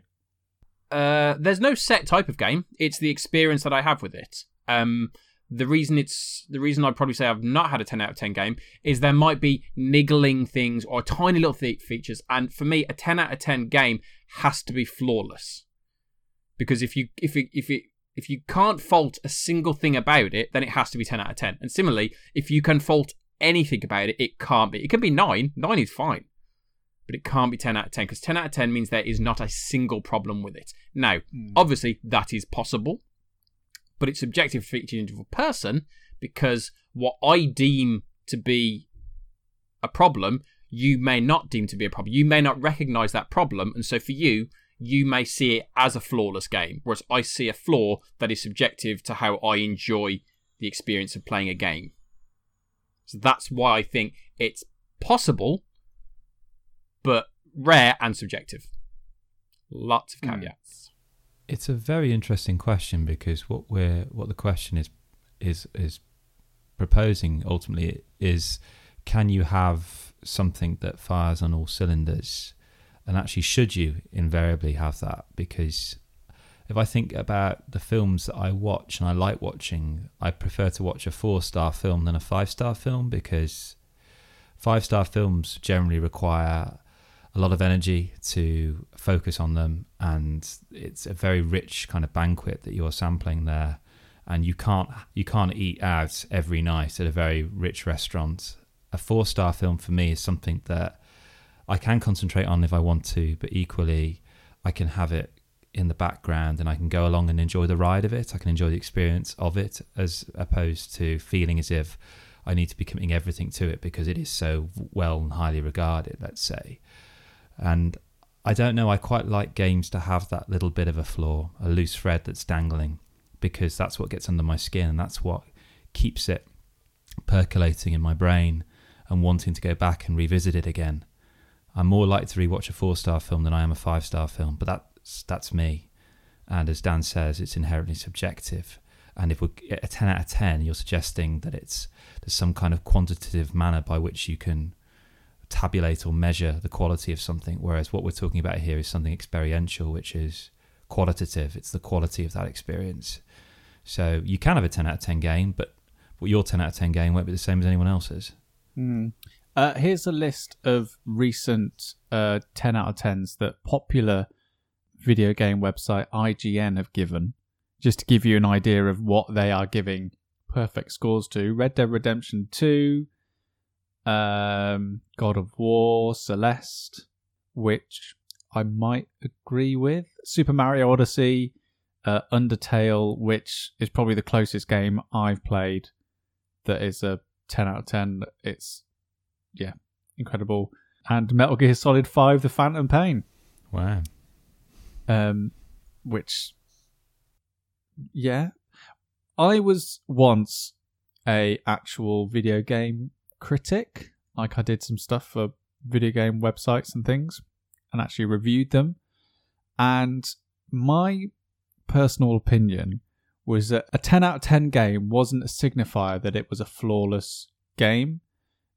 S2: Uh, there's no set type of game. It's the experience that I have with it. Um, the reason it's the reason I'd probably say I've not had a 10 out of 10 game is there might be niggling things or tiny little th- features, and for me, a 10 out of 10 game has to be flawless. Because if you if it if it if you can't fault a single thing about it, then it has to be 10 out of 10. And similarly, if you can fault anything about it, it can't be. It can be 9. 9 is fine. But it can't be 10 out of 10 because 10 out of 10 means there is not a single problem with it. Now, hmm. obviously, that is possible, but it's subjective for each individual person because what I deem to be a problem, you may not deem to be a problem. You may not recognize that problem. And so for you, you may see it as a flawless game, whereas I see a flaw that is subjective to how I enjoy the experience of playing a game. So that's why I think it's possible, but rare and subjective. Lots of
S1: Hmm.
S2: caveats.
S3: It's a very interesting question because what we're what the question is is is proposing ultimately is can you have something that fires on all cylinders and actually should you invariably have that because if I think about the films that I watch and I like watching, I prefer to watch a four star film than a five star film because five star films generally require a lot of energy to focus on them and it's a very rich kind of banquet that you're sampling there and you can't you can't eat out every night at a very rich restaurant. A four star film for me is something that I can concentrate on if I want to but equally I can have it in the background and I can go along and enjoy the ride of it I can enjoy the experience of it as opposed to feeling as if I need to be committing everything to it because it is so well and highly regarded let's say and I don't know, I quite like games to have that little bit of a flaw, a loose thread that's dangling, because that's what gets under my skin and that's what keeps it percolating in my brain and wanting to go back and revisit it again. I'm more likely to rewatch a four star film than I am a five star film, but that's that's me. And as Dan says, it's inherently subjective. And if we're a ten out of ten, you're suggesting that it's there's some kind of quantitative manner by which you can tabulate or measure the quality of something, whereas what we're talking about here is something experiential, which is qualitative. It's the quality of that experience. So you can have a 10 out of 10 game, but your 10 out of 10 game won't be the same as anyone else's.
S1: Uh, here's a list of recent uh, 10 out of 10s that popular video game website IGN have given, just to give you an idea of what they are giving perfect scores to. Red Dead Redemption 2, um, God of War, Celeste, which I might agree with, Super Mario Odyssey, uh, Undertale, which is probably the closest game I've played that is a 10 out of 10. It's yeah, incredible. And Metal Gear Solid 5 The Phantom Pain,
S3: Wow.
S1: Um which yeah. I was once a actual video game critic. Like I did some stuff for video game websites and things and actually reviewed them. And my personal opinion was that a 10 out of 10 game wasn't a signifier that it was a flawless game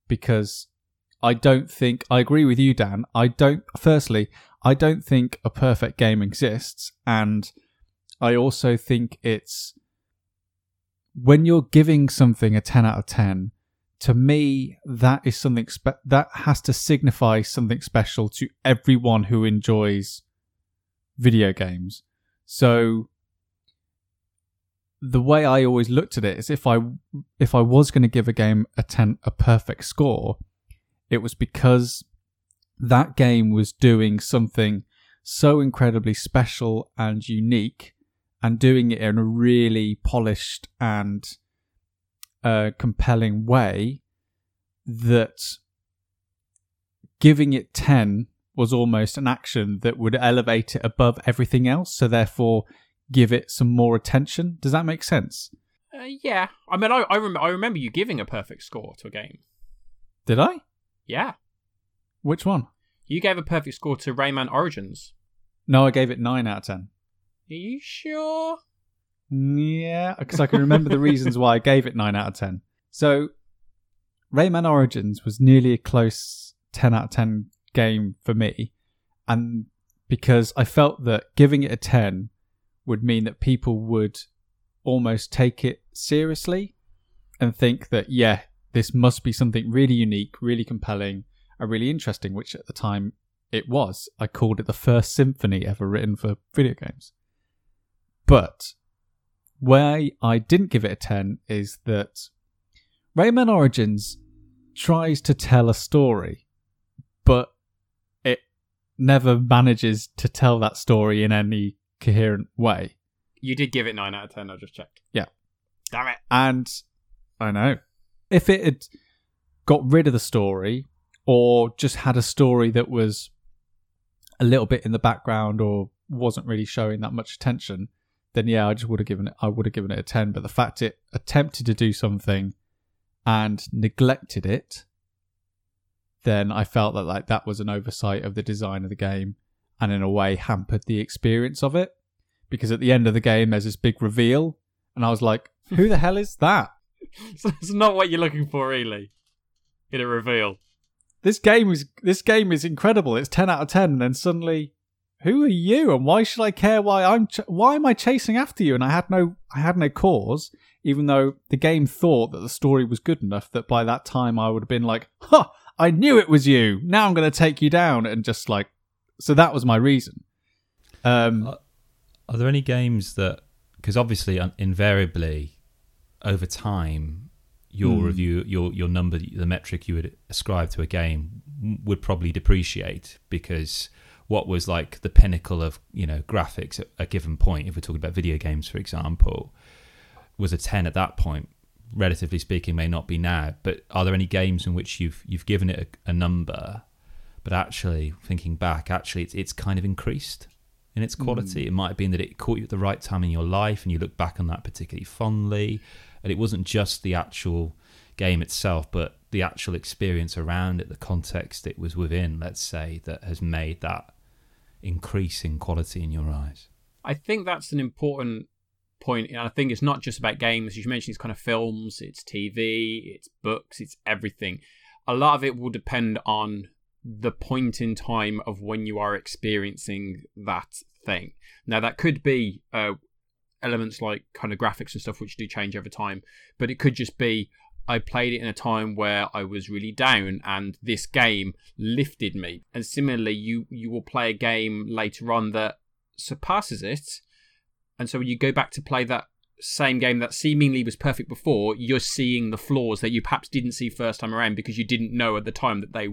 S1: because I don't think I agree with you, Dan. I don't. Firstly, I don't think a perfect game exists, and I also think it's when you're giving something a ten out of ten. To me, that is something spe- that has to signify something special to everyone who enjoys video games. So the way I always looked at it is if I if I was going to give a game a ten a perfect score, it was because that game was doing something so incredibly special and unique and doing it in a really polished and uh, compelling way that giving it 10 was almost an action that would elevate it above everything else. So, therefore, give it some more attention. Does that make sense?
S2: Uh, yeah, I mean, I I, rem- I remember you giving a perfect score to a game.
S1: Did I?
S2: Yeah,
S1: Which one?
S2: you gave a perfect score to Rayman Origins.
S1: No, I gave it 9 out of 10.
S2: Are you sure?
S1: Yeah, because I can remember the reasons why I gave it 9 out of 10. So, Rayman Origins was nearly a close 10 out of 10 game for me. And because I felt that giving it a 10 would mean that people would almost take it seriously and think that, yeah, this must be something really unique, really compelling, and really interesting, which at the time it was. I called it the first symphony ever written for video games. But where I didn't give it a 10 is that Rayman Origins tries to tell a story, but it never manages to tell that story in any coherent way.
S2: You did give it nine out of ten. I just checked.
S1: Yeah.
S2: Damn it.
S1: And I know if it had got rid of the story or just had a story that was a little bit in the background or wasn't really showing that much attention, then yeah, I just would have given it. I would have given it a ten. But the fact it attempted to do something and neglected it, then I felt that like that was an oversight of the design of the game, and in a way hampered the experience of it. Because at the end of the game, there's this big reveal, and I was like, "Who the hell is that?"
S2: It's not what you're looking for, really. In a reveal.
S1: This game is this game is incredible. It's ten out of ten, and then suddenly, who are you, and why should I care? Why I'm ch- why am I chasing after you? And I had no I had no cause, even though the game thought that the story was good enough that by that time I would have been like, "Ha! I knew it was you. Now I'm going to take you down," and just like, so that was my reason. Um,
S3: Uh, Are there any games that, because obviously, invariably, over time, your
S1: Hmm.
S3: review, your your number, the metric you would ascribe to a game would probably depreciate because what was like the pinnacle of you know graphics at a given point, if we're talking about video games, for example, was a ten at that point. Relatively speaking, may not be now. But are there any games in which you've you've given it a, a number, but actually thinking back, actually it's it's kind of increased in its quality. It might have been that it caught you at the right time in your life and you look back on that particularly fondly. And it wasn't just the actual game itself, but the actual experience around it, the context it was within, let's say, that has made that increase in quality in your eyes.
S2: I think that's an important point, and I think it's not just about games. As you mentioned, it's kind of films, it's TV, it's books, it's everything. A lot of it will depend on the point in time of when you are experiencing that thing. Now, that could be uh, elements like kind of graphics and stuff, which do change over time, but it could just be I played it in a time where I was really down, and this game lifted me. And similarly, you you will play a game later on that surpasses it, and so when you go back to play that same game that seemingly was perfect before, you're seeing the flaws that you perhaps didn't see first time around because you didn't know at the time that they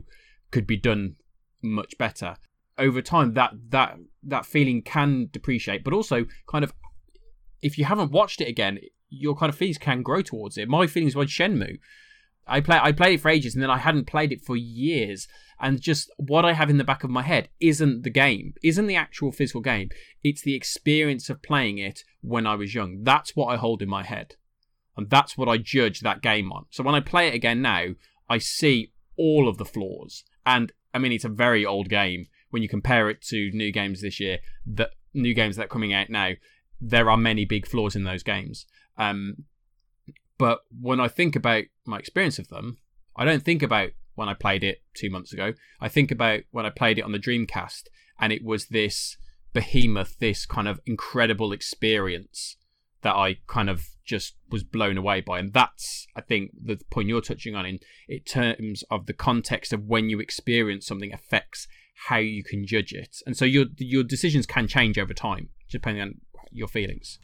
S2: could be done much better. Over time, that that that feeling can depreciate, but also kind of if you haven't watched it again, your kind of feelings can grow towards it. My feelings with Shenmue, I play I played it for ages and then I hadn't played it for years, and just what I have in the back of my head isn't the game, isn't the actual physical game. It's the experience of playing it when I was young. That's what I hold in my head, and that's what I judge that game on. So when I play it again now, I see all of the flaws, and I mean it's a very old game when you compare it to new games this year. The new games that are coming out now, there are many big flaws in those games. Um, but when I think about my experience of them, I don't think about when I played it two months ago. I think about when I played it on the Dreamcast, and it was this behemoth, this kind of incredible experience that I kind of just was blown away by. And that's, I think, the point you're touching on in, in terms of the context of when you experience something affects how you can judge it. And so your your decisions can change over time, depending on your feelings.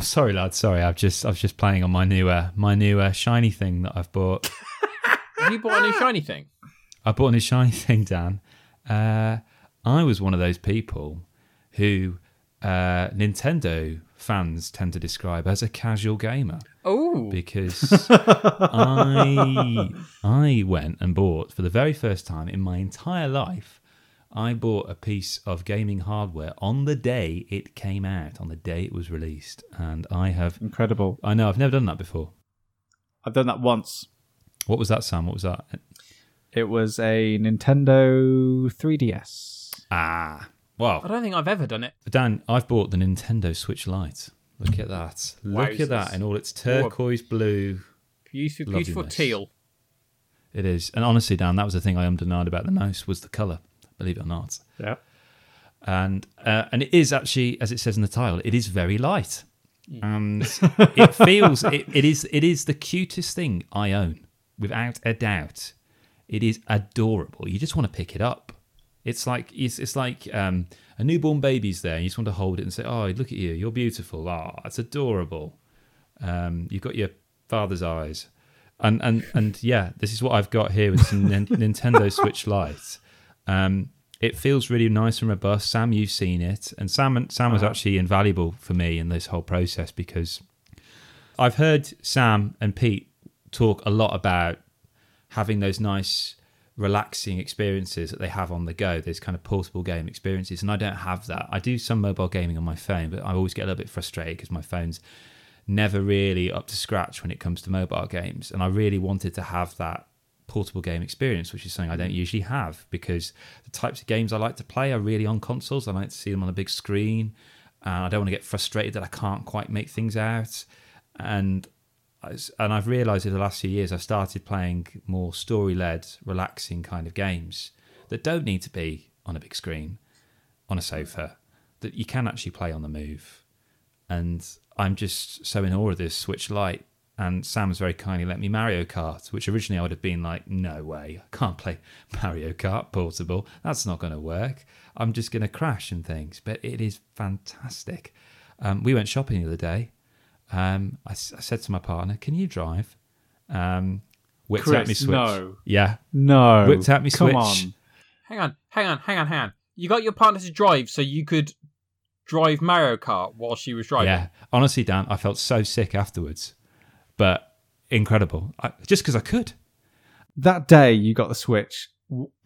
S3: Sorry, lad. Sorry, I've just I was just playing on my new uh, my new uh, shiny thing that I've bought.
S2: Have you bought a new shiny thing?
S3: I bought a new shiny thing, Dan. Uh, I was one of those people who uh, Nintendo fans tend to describe as a casual gamer
S2: Oh,
S3: because I I went and bought for the very first time in my entire life. I bought a piece of gaming hardware on the day it came out, on the day it was released, and I have.
S1: Incredible.
S3: I know I've never done that before.
S1: I've done that once.
S3: What was that, Sam? What was that?
S1: It was a Nintendo 3DS.
S3: Ah,
S2: wow.
S3: I
S2: don't think I've ever done it.
S3: Dan, I've bought the Nintendo Switch Lite. Look at that! Look at that in all its turquoise blue.
S2: Beautiful, beautiful
S3: Loveliness.
S2: teal.
S3: It is, and honestly, Dan, that was the thing I undenied about the mouse was the color. Believe it or not.
S1: Yeah.
S3: and uh, and it is actually, as it says in the title, it is very light, and it feels it, it is it is the cutest thing I own, without a doubt. It is adorable. You just want to pick it up. It's like it's, it's like um, a newborn baby's there, and you just want to hold it and say, "Oh, look at you, you're beautiful. Ah, it's adorable." Um, you've got your father's eyes, and and and yeah, this is what I've got here with some Nin- Nintendo Switch Lite. Um, it feels really nice and robust. Sam, you've seen it, and Sam Sam was actually invaluable for me in this whole process because I've heard Sam and Pete talk a lot about having those nice, relaxing experiences that they have on the go. Those kind of portable game experiences, and I don't have that. I do some mobile gaming on my phone, but I always get a little bit frustrated because my phone's never really up to scratch when it comes to mobile games, and I really wanted to have that portable game experience, which is something I don't mm. usually have because the types of games I like to play are really on consoles. I like to see them on a big screen, and I don't want to get frustrated that I can't quite make things out. And and I've realised in the last few years I've started playing more story-led, relaxing kind of games that don't need to be on a big screen, on a mm. sofa, that you can actually play on the move. And I'm just so in awe of this Switch Lite. And Sam's very kindly let me Mario Kart, which originally I would have been like, no way, I can't play Mario Kart portable. That's not going to work. I'm just going to crash and things. But it is fantastic. Um, we went shopping the other day. Um, I, s- I said to my partner, "Can you drive?" Um, whipped out me
S1: Kris,
S3: Switch.
S1: no.
S3: Yeah,
S1: No.
S3: Whipped out me
S1: Come
S3: Switch.
S1: on.
S2: Hang on, hang on, hang on, hang on. You got your partner to drive so you could drive Mario Kart while she was driving.
S3: yeah. Honestly, Dan, I felt so sick afterwards, but incredible. I, just because I could.
S1: That day you got the Switch,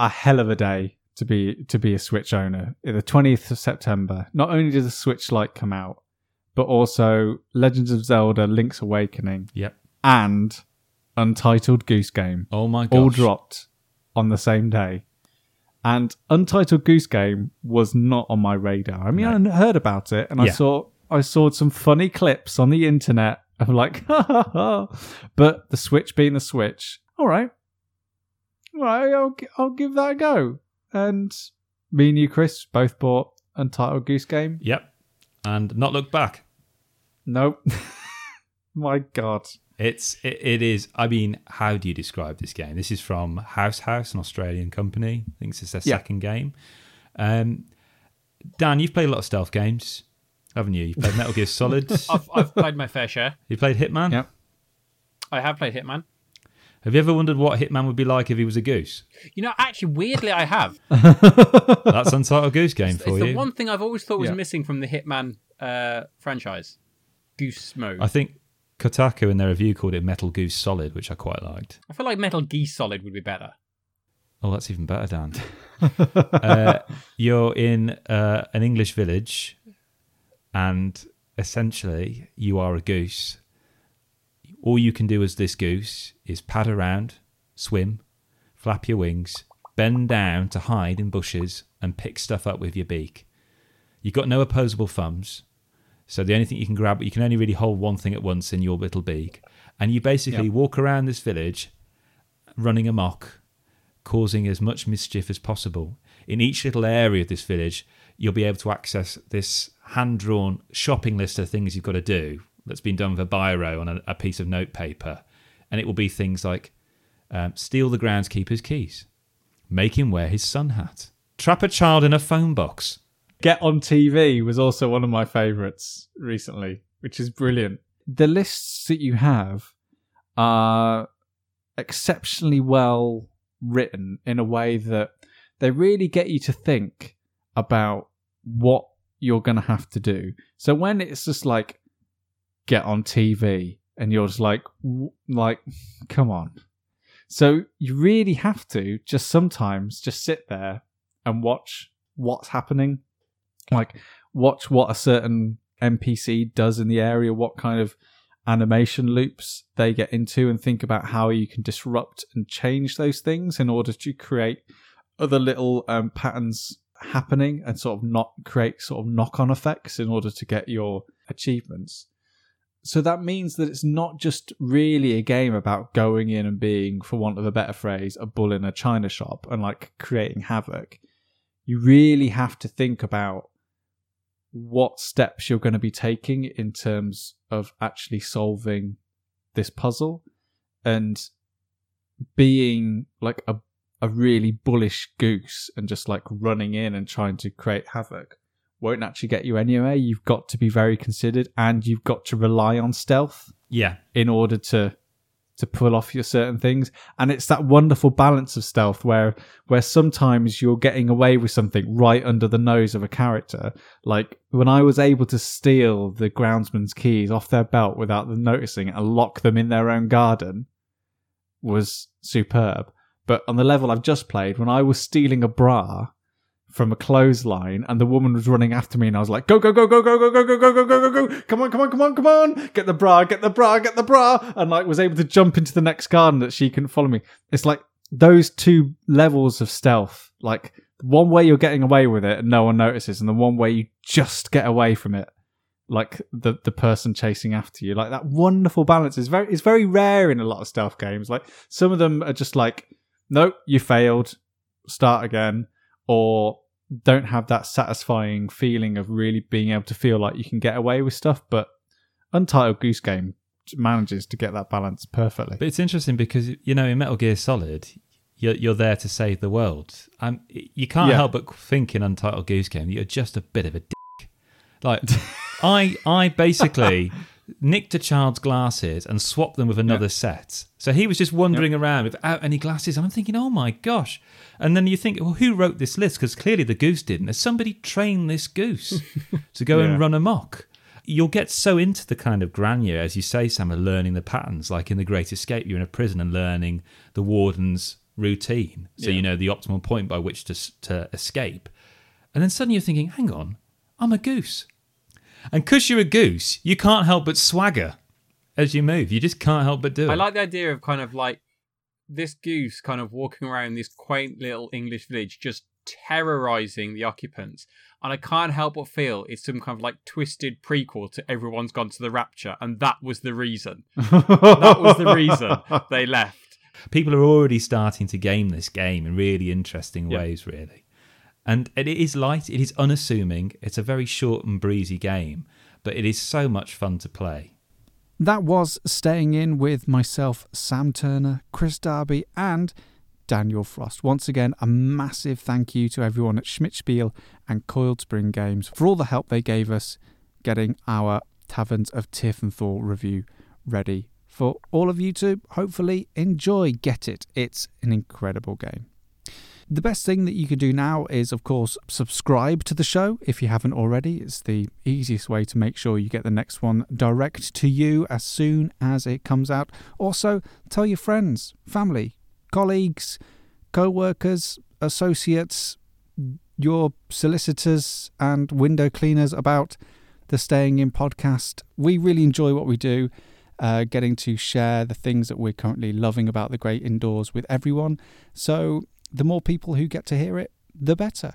S1: a hell of a day to be to be a Switch owner. Eh, the 20th of September. Not only did the Switch Lite come out, but also Legends of Zelda: Link's Awakening
S3: Yep.
S1: and Untitled Goose Game
S3: Oh my gosh.
S1: all dropped on the same day. And Untitled Goose Game was not on my radar. I mean,
S3: No.
S1: I heard about it, and I saw I saw some funny clips on the internet of like, ha ha ha. But the Switch being the Switch, all right, right, I'll I'll give that a go. And me and you, Kris, both bought Untitled Goose Game.
S3: Yep. And not look back.
S1: Nope. my God.
S3: It's it, it is. I mean, how do you describe this game? This is from House House, an Australian company. I think this is their
S1: Yeah.
S3: second game. Um, Dan, you've played a lot of stealth games, haven't you? You've played Metal Gear Solid.
S2: I've, I've played my fair share.
S3: you played Hitman.
S1: Yep.
S2: I have played Hitman.
S3: Have you ever wondered what Hitman would be like if he was a goose?
S2: You know, actually, weirdly, I have.
S3: That's Untitled Goose Game
S2: It's
S3: for
S2: the
S3: you.
S2: one thing I've always thought was
S1: Yeah.
S2: missing from the Hitman uh, franchise. Goose mode.
S3: I think Kotaku in their review called it Metal Goose Solid, which I quite liked.
S2: I feel like Metal Geese Solid would be better.
S3: Oh, that's even better, Dan. uh, you're in uh, an English village, and essentially you are a goose. All you can do as this goose is pad around, swim, flap your wings, bend down to hide in bushes, and pick stuff up with your beak. You've got no opposable thumbs, so the only thing you can grab, you can only really hold one thing at once in your little beak, and you basically
S1: Yep.
S3: walk around this village, running amok, causing as much mischief as possible. In each little area of this village, you'll be able to access this hand drawn shopping list of things you've got to do that's been done with a biro on a, a piece of notepaper. And it will be things like um, steal the groundskeeper's keys, make him wear his sun hat, trap a child in a phone box.
S1: Get on TV was also one of my favorites recently, which is brilliant. The lists that you have are exceptionally well written in a way that they really get you to think about what you're going to have to do. So when it's just like get on TV and you're just like like come on. So you really have to just sometimes just sit there and watch what's happening. Like watch what a certain NPC does in the area, what kind of animation loops they get into and think about how you can disrupt and change those things in order to create other little um, patterns happening and sort of not create sort of knock on effects in order to get your achievements. So that means that it's not just really a game about going in and being, for want of a better phrase, a bull in a china shop and like creating havoc. You really have to think about what steps you're going to be taking in terms of actually solving this puzzle and being like a a really bullish goose and just like running in and trying to create havoc won't actually get you anywhere. You've got to be very considered and you've got to rely on stealth
S3: Yeah.
S1: in order to to pull off your certain things and it's that wonderful balance of stealth where where sometimes you're getting away with something right under the nose of a character like when i was able to steal the groundsman's keys off their belt without them noticing and lock them in their own garden was superb but on the level i've just played when i was stealing a bra from a clothesline and the woman was running after me and I was like, go, go, go, go, go, go, go, go, go, go, go, go, go, come on, come on, come on, come on, get the bra, get the bra, get the bra, and like was able to jump into the next garden that she couldn't follow me. It's like those two levels of stealth, like one way you're getting away with it and no one notices, and the one way you just get away from it, like the the person chasing after you. Like that wonderful balance is very is very rare in a lot of stealth games. Like some of them are just like, nope, you failed, start again, or don't have that satisfying feeling of really being able to feel like you can get away with stuff. But Untitled Goose Game manages to get that balance perfectly.
S3: But it's interesting because you know in Metal Gear Solid, you're you're there to save the world. Um, you can't
S1: Yeah.
S3: help but think in Untitled Goose Game that you're just a bit of a dick. Like I I basically nicked a child's glasses and swapped them with another set. So he was just wandering around without any glasses. And I'm thinking, oh my gosh. And then you think, well, who wrote this list? Because clearly the goose didn't. Has somebody trained this goose to go
S1: Yeah.
S3: and run amok? You'll get so into the kind of grandeur, as you say, Sam, of learning the patterns. Like in The Great Escape, you're in a prison and learning the warden's routine. So
S1: Yeah.
S3: you know the optimal point by which to, to escape. And then suddenly you're thinking, hang on, I'm a goose. And because you're a goose, you can't help but swagger as you move. You just can't help but do it.
S2: I like the idea of kind of like this goose kind of walking around this quaint little English village, just terrorizing the occupants. And I can't help but feel it's some kind of like twisted prequel to Everyone's Gone to the Rapture, and that was the reason. That was the reason they left.
S3: People are already starting to game this game in really interesting
S1: Yeah.
S3: ways, really. And it is light, it is unassuming, it's a very short and breezy game, but it is so much fun to play.
S4: That was Staying In with myself, Sam Turner, Kris Darby, and Daniel Frost. Once again, a massive thank you to everyone at Schmidt Spiele and Coiledspring Games for all the help they gave us getting our Taverns of Tiefenthal review ready for all of you to hopefully enjoy. Get it. It's an incredible game. The best thing that you can do now is, of course, subscribe to the show if you haven't already. It's the easiest way to make sure you get the next one direct to you as soon as it comes out. Also, tell your friends, family, colleagues, co workers, associates, your solicitors, and window cleaners about the Staying In podcast. We really enjoy what we do. Uh, getting to share the things that we're currently loving about the great indoors with everyone. So, the more people who get to hear it, the better.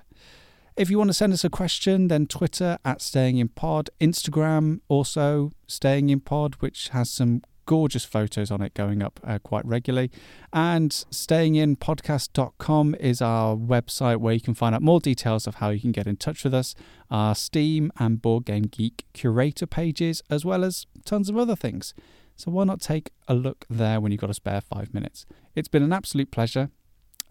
S4: If you want to send us a question, then Twitter at Staying in Pod, Instagram also Staying in Pod, which has some gorgeous photos on it going up uh, quite regularly. And stayinginpodcast.com is our website where you can find out more details of how you can get in touch with us, our Steam and Board Game Geek curator pages, as well as tons of other things. So why not take a look there when you've got a spare five minutes? It's been an absolute pleasure.